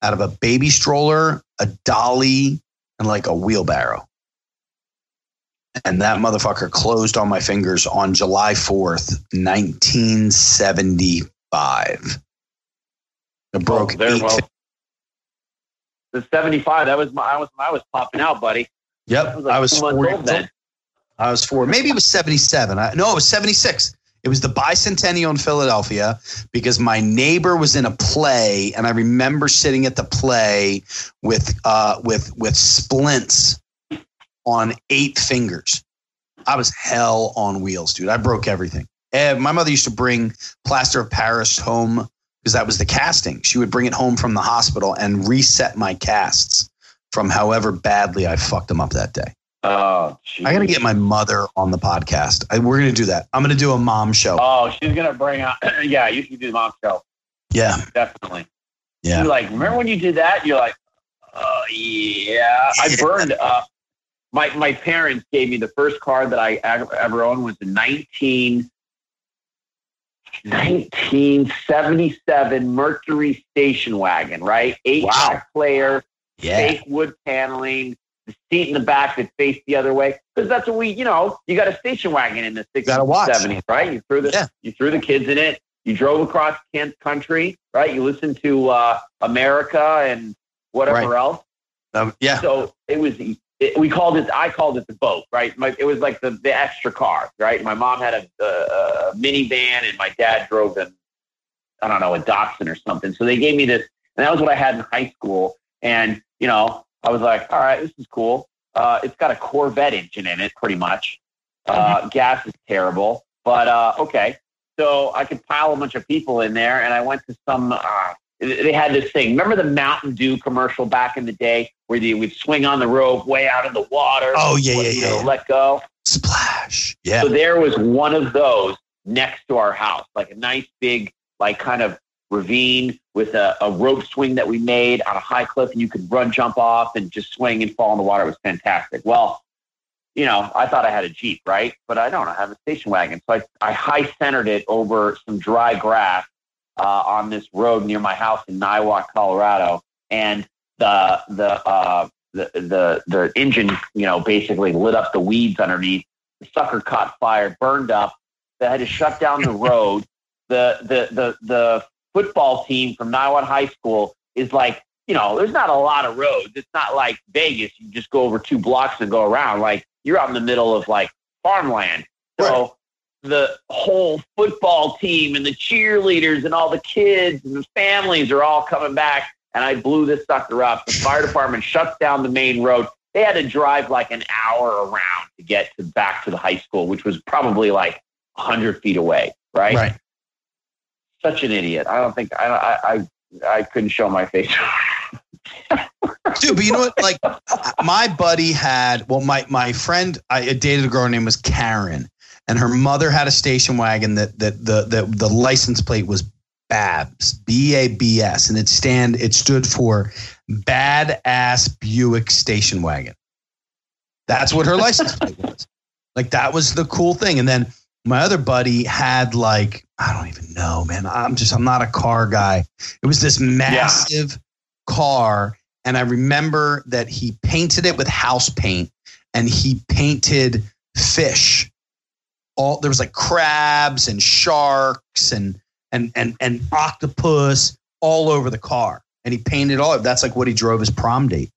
out of a baby stroller, a dolly, and like a wheelbarrow. and that motherfucker closed on my fingers on July 4th, 1975. It broke
Oh, there,
eight
well, the 75, that was my, I was, I was popping out, buddy. I
Yep,
was like
I was
two months old then.
I was four. Maybe it was 77. I, no, it was 76. It was the bicentennial in Philadelphia because my neighbor was in a play, and I remember sitting at the play with uh, with with splints on eight fingers. I was hell on wheels, dude. I broke everything. And my mother used to bring plaster of Paris home because that was the casting. She would bring it home from the hospital and reset my casts from however badly I fucked them up that day.
Oh, geez.
I got to get my mother on the podcast. I, we're to do that. I'm to do a mom show.
Oh, she's gonna bring out. yeah, you should do the mom show.
Yeah.
Definitely.
Yeah.
You're like, remember when you did that? You're like, oh yeah. I burned. up. my my parents gave me the first car that I ever owned was a 19, 1977 Mercury station wagon. Right, eight
Wow.
player,
Yeah.
fake wood paneling, the seat in the back that faced the other way. Because that's what we, you know, you got a station wagon in the 60s,
Gotta watch.
70s, right? You threw the
Yeah.
you threw the kids in it. You drove across Kent country, right? You listened to uh, America and whatever
Right.
else.
Um, yeah.
So it was. It, we called it. I called it the boat, right? My, it was like the, the extra car, right? My mom had a, a, a minivan, and my dad drove an I don't know a Datsun or something. So they gave me this, and that was what I had in high school. And you know, I was like, all right, this is cool. Uh, it's got a Corvette engine in it, pretty much. Uh, Gas is terrible, but uh, okay. So I could pile a bunch of people in there, and I went to some. Uh, they had this thing. Remember the Mountain Dew commercial back in the day, where you would swing on the rope way out in the water.
Oh, yeah, yeah, yeah, yeah.
Let go.
Splash. Yeah.
So there was one of those next to our house, like a nice big, like kind of ravine with a, a rope swing that we made on a high cliff, and you could run, jump off, and just swing and fall in the water. It was fantastic. Well, you know, I thought I had a Jeep, right? But I don't. I have a station wagon. So I, I high centered it over some dry grass uh, on this road near my house in Niwot, Colorado, and the the uh, the the the engine, you know, basically lit up the weeds underneath. The sucker caught fire, burned up. They had to shut down the road. the the the the football team from Niwot High School is like, you know, there's not a lot of roads. It's not like Vegas. You just go over two blocks and go around. Like you're out in the middle of like farmland. So the whole football team and the cheerleaders and all the kids and the families are all coming back. And I blew this sucker up. The fire department shuts down the main road. They had to drive like an hour around to get to back to the high school, which was probably like 100 feet away. Right.
Right.
Such an idiot. I don't think I, I, I, I couldn't show my face.
Dude, but you know what? Like, my buddy had, well, my, my friend, I dated a girl, her name was Karen, and her mother had a station wagon that, that the, the, the license plate was Babs, B A B S, and it stand, it stood for Badass Buick Station Wagon. That's what her license plate was. Like, that was the cool thing. And then my other buddy had like, I don't even know, man. I'm just, I'm not a car guy. It was this massive car. And I remember that he painted it with house paint and he painted fish. All there was like crabs and sharks and and and and octopus all over the car. And he painted all of that's like what he drove his prom date.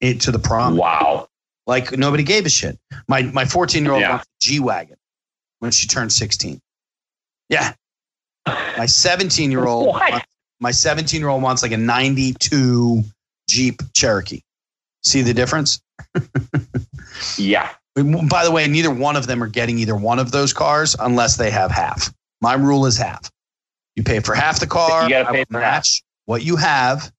It to the prom.
wow.
Like nobody gave a shit. My my 14 year old
Yeah.
G Wagon when she turned 16. Yeah. My 17 year old my 17 year old wants like a 92 Jeep Cherokee. See the difference?
Yeah.
By the way, neither one of them are getting either one of those cars unless they have half. My rule is half. You pay for half the car.
You gotta
I
pay for half.
match what you have,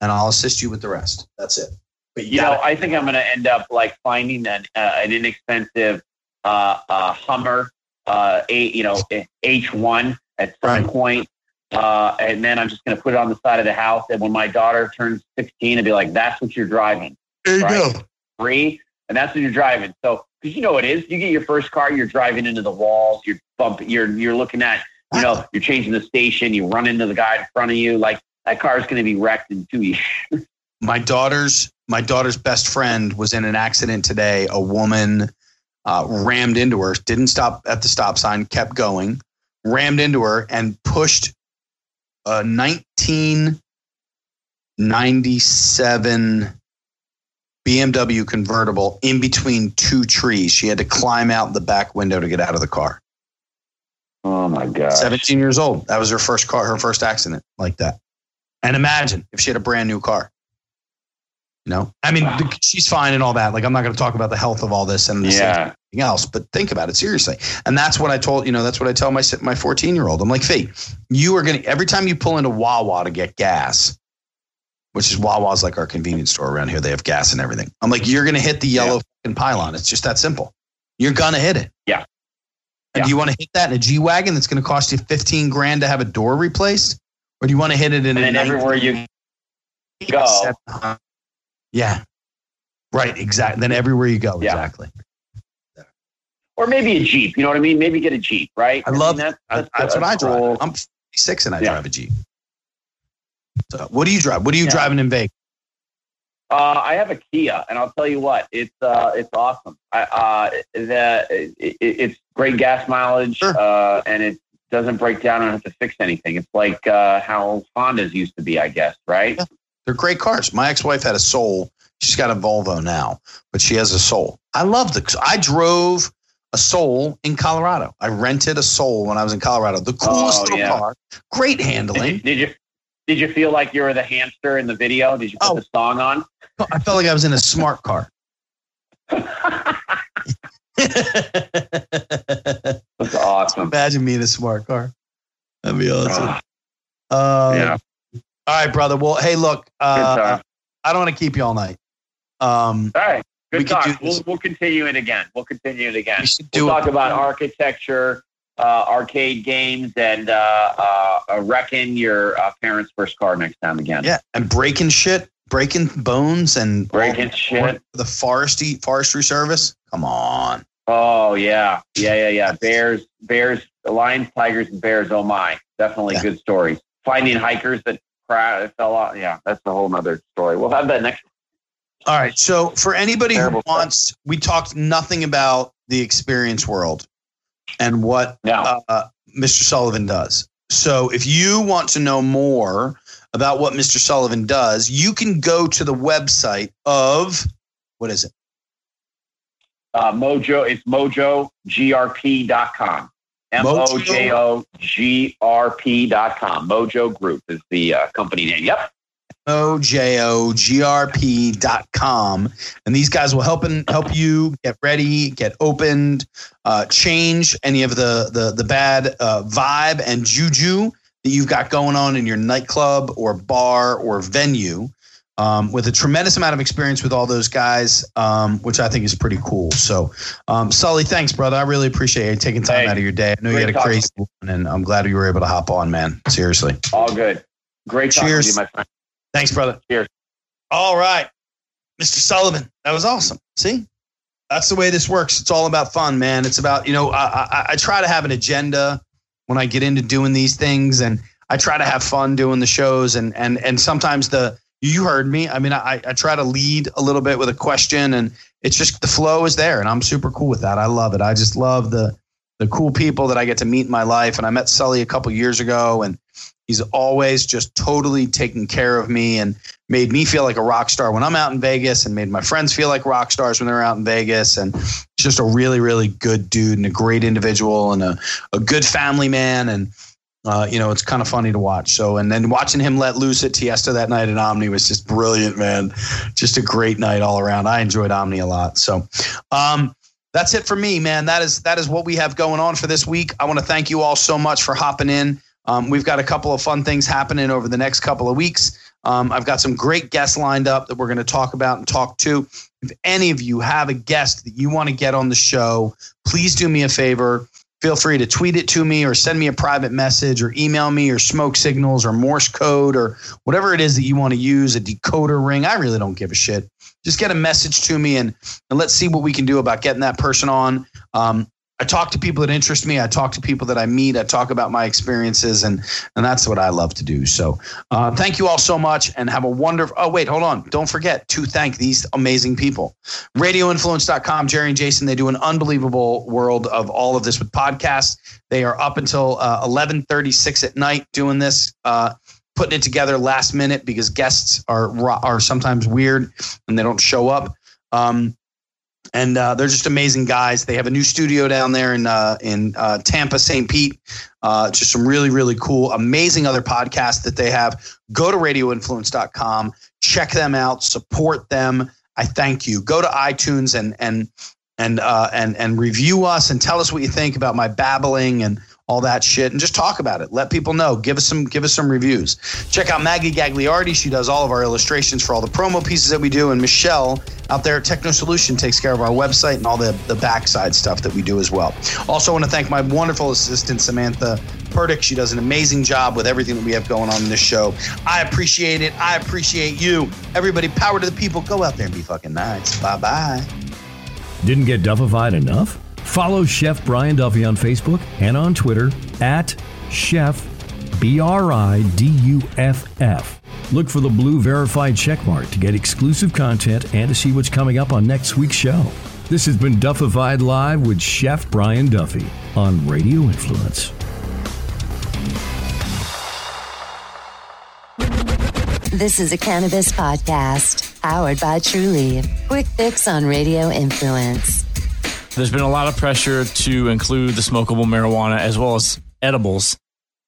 and I'll assist you with the rest. That's it. But
You know, I think I'm going to end up like finding an, uh, an inexpensive uh, uh, Hummer, uh, a, you know, H1 at some
Right.
point. Uh, and then I'm just going to put it on the side of the house. And when my daughter turns 16, I'll be like, that's what you're driving.
there you
right.
go.
Free. And that's what you're driving. So, because you know what it is, you get your first car, you're driving into the walls, you're bumping, you're, you're looking at, you know, you're changing the station, you run into the guy in front of you. Like that car is going to be wrecked in two years.
my daughter's my daughter's best friend was in an accident today. A woman uh, rammed into her, didn't stop at the stop sign, kept going, rammed into her, and pushed a 1997 BMW convertible in between two trees. She had to climb out the back window to get out of the car.
Oh my god.
17 years old. That was her first car, her first accident like that. And imagine if she had a brand new car. You know, I mean,
Wow.
she's fine and all that. Like, I'm not going to talk about the health of all this and the
Yeah.
of everything else, but think about it seriously. And that's what I told, you know, that's what I tell my my 14 year old. I'm like, Fee, you are going to every time you pull into Wawa to get gas, which is Wawa's like our convenience store around here. They have gas and everything. I'm like, you're going to hit the yellow fucking pylon. It's just that simple. You're going to hit it.
Yeah.
And
Yeah.
do you want to hit that in a G wagon that's going to cost you 15 grand to have a door replaced, or do you want to hit it in
And
a
then
19
everywhere you go,
Yeah. Right. Exactly. Then everywhere you go.
Yeah.
Exactly.
or maybe a Jeep. You know what I mean? Maybe get a Jeep, right?
I love-
mean,
I-
that's,
That's, what I drive.
cool.
I'm 56 and I
Yeah.
drive a Jeep. So what do you drive? What are you
Yeah.
driving in Vegas?
Uh, I have a Kia, and I'll tell you what, it's uh, it's awesome. I, uh, the it, it, it's great gas mileage,
Sure.
uh, and it doesn't break down and have to fix anything. It's like uh, how Hondas used to be, I guess, right?
Yeah. They're great cars. My ex-wife had a Soul. She's got a Volvo now, but she has a Soul. I love the. I drove a Soul in Colorado. I rented a Soul when I was in Colorado. The coolest
Oh, yeah.
car. Great
Did you,
handling.
did you did you feel like you were the hamster in the video? Did you put
Oh.
the song on?
I felt like I was in a smart car.
That's awesome.
Imagine me in a smart car. That'd be awesome.
Ah,
Uh,
yeah,
All right, brother. Well, hey, look. Uh. I don't want to keep you all night. Um,
All right, good
do
talk. We'll, we'll continue it again. We'll continue it again.
we should
We'll talk
it.
about architecture, uh, arcade games, and uh, uh, uh, wrecking your uh, parents' first car next time again.
Yeah, and breaking shit, breaking bones, and
Breaking shit.
The forestry forestry service. Come on.
Oh yeah, yeah, yeah, yeah. Bears, bears, lions, tigers, and bears. Oh my, definitely
Yeah.
good stories. Finding hikers that cra- fell off. Yeah, that's a whole nother story. We'll have that next.
All right. So for anybody
Terrible
who
stuff.
wants, we talked nothing about the experience world and what uh, Mr. Sullivan does. So if you want to know more about what Mr. Sullivan does, you can go to the website of what is it?
uh, Mojo. It's mojogrp.com. M O J O G R P dot com. Mojo Group is the uh, company name. Yep.
mojogrp.com and these guys will help and help you get ready get opened uh, change any of the the, the bad uh, vibe and juju that you've got going on in your nightclub or bar or venue um, with a tremendous amount of experience with all those guys, um, which I think is pretty cool. So, um, Sully, thanks, brother. I really appreciate you taking time
Hey,
out of your day. I know you had a crazy one, and I'm glad you were able to hop on, man. Seriously.
All good. Great
Cheers.
to you, my friend.
Thanks, brother.
Cheers.
All right. Mr. Sullivan, that was awesome. See? That's the way this works. It's all about fun, man. It's about, you know, I, I, I try to have an agenda when I get into doing these things and I try to have fun doing the shows and and and sometimes the you heard me. I mean, I, I try to lead a little bit with a question and it's just the flow is there and I'm super cool with that. I love it. I just love the the cool people that I get to meet in my life. And I met Sully a couple years ago and he's always just totally taken care of me and made me feel like a rock star when I'm out in Vegas and made my friends feel like rock stars when they're out in Vegas. And just a really, really good dude and a great individual and a, a good family man. And, uh, you know, it's kind of funny to watch. So, and then watching him let loose at Tiësto that night at Omni was just brilliant, man. Just a great night all around. I enjoyed Omni a lot. So, um, that's it for me, man. That is that is what we have going on for this week. I want to thank you all so much for hopping in. Um, we've got a couple of fun things happening over the next couple of weeks. Um, I've got some great guests lined up that we're going to talk about and talk to. If any of you have a guest that you want to get on the show, please do me a favor. Feel free to tweet it to me or send me a private message or email me or smoke signals or Morse code or whatever it is that you want to use, a decoder ring. I really don't give a shit. Just get a message to me and, and let's see what we can do about getting that person on. Um, I talk to people that interest me. I talk to people that I meet. I talk about my experiences, and and that's what I love to do. So, uh, thank you all so much, and have a wonderful. Oh, wait, hold on. Don't forget to thank these amazing people. RadioInfluence.com. Jerry and Jason. They do an unbelievable world of all of this with podcasts. They are up until uh, eleven thirty six at night doing this. Uh, putting it together last minute because guests are are sometimes weird and they don't show up. Um, and uh, they're just amazing guys. They have a new studio down there in uh, in uh, Tampa, St. Pete. Uh, just some really really cool, amazing other podcasts that they have. Go to radioinfluence.com, check them out, support them. I thank you. Go to iTunes and and and uh, and and review us and tell us what you think about my babbling and all that shit, and just talk about it. Let people know. Give us some give us some reviews. Check out Maggie Gagliardi. She does all of our illustrations for all the promo pieces that we do, and Michelle out there at Techno Solution takes care of our website and all the the backside stuff that we do as well. Also, want to thank my wonderful assistant Samantha Purdick. She does an amazing job with everything that we have going on in this show. I appreciate it. I appreciate you. Everybody, power to the people. Go out there and be fucking nice. Bye bye.
Didn't get duffified enough? Follow Chef Brian Duffy on Facebook and on Twitter at Chef B R I D U F F. Look for the blue verified checkmark to get exclusive content and to see what's coming up on next week's show. This has been Duffified Live with Chef Brian Duffy on Radio Influence.
This is a cannabis podcast powered by Trulieve. Quick fix on Radio Influence.
There's been a lot of pressure to include the smokable marijuana as well as edibles.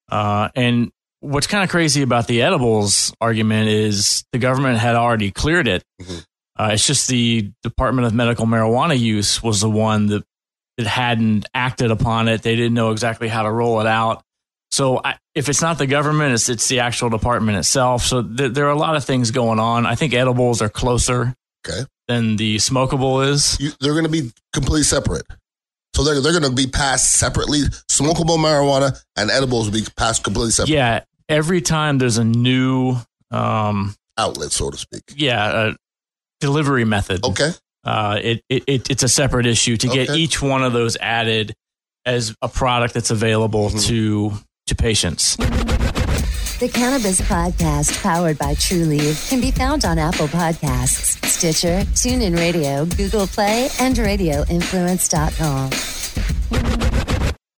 Uh, and what's kind of crazy about the edibles argument is the government had already cleared it. Mm-hmm. Uh, it's just the Department of Medical Marijuana Use was the one that, that hadn't acted upon it. They didn't know exactly how to roll it out. So I, if it's not the government, it's it's the actual department itself. So th- there are a lot of things going on. I think edibles are closer
okay.
Than the smokable is.
You, they're going to be completely separate. So they're they're going to be passed separately. Smokable marijuana and edibles will be passed completely separate.
Yeah, every time there's a new um,
outlet, so to speak.
Yeah, a delivery method.
Okay.
Uh, it, it, it it's a separate issue to get
Okay.
each one of those added as a product that's available
Mm-hmm.
to to patients.
The Cannabis Podcast, powered by Trulieve, can be found on Apple Podcasts, Stitcher, TuneIn Radio, Google Play, and RadioInfluence.com.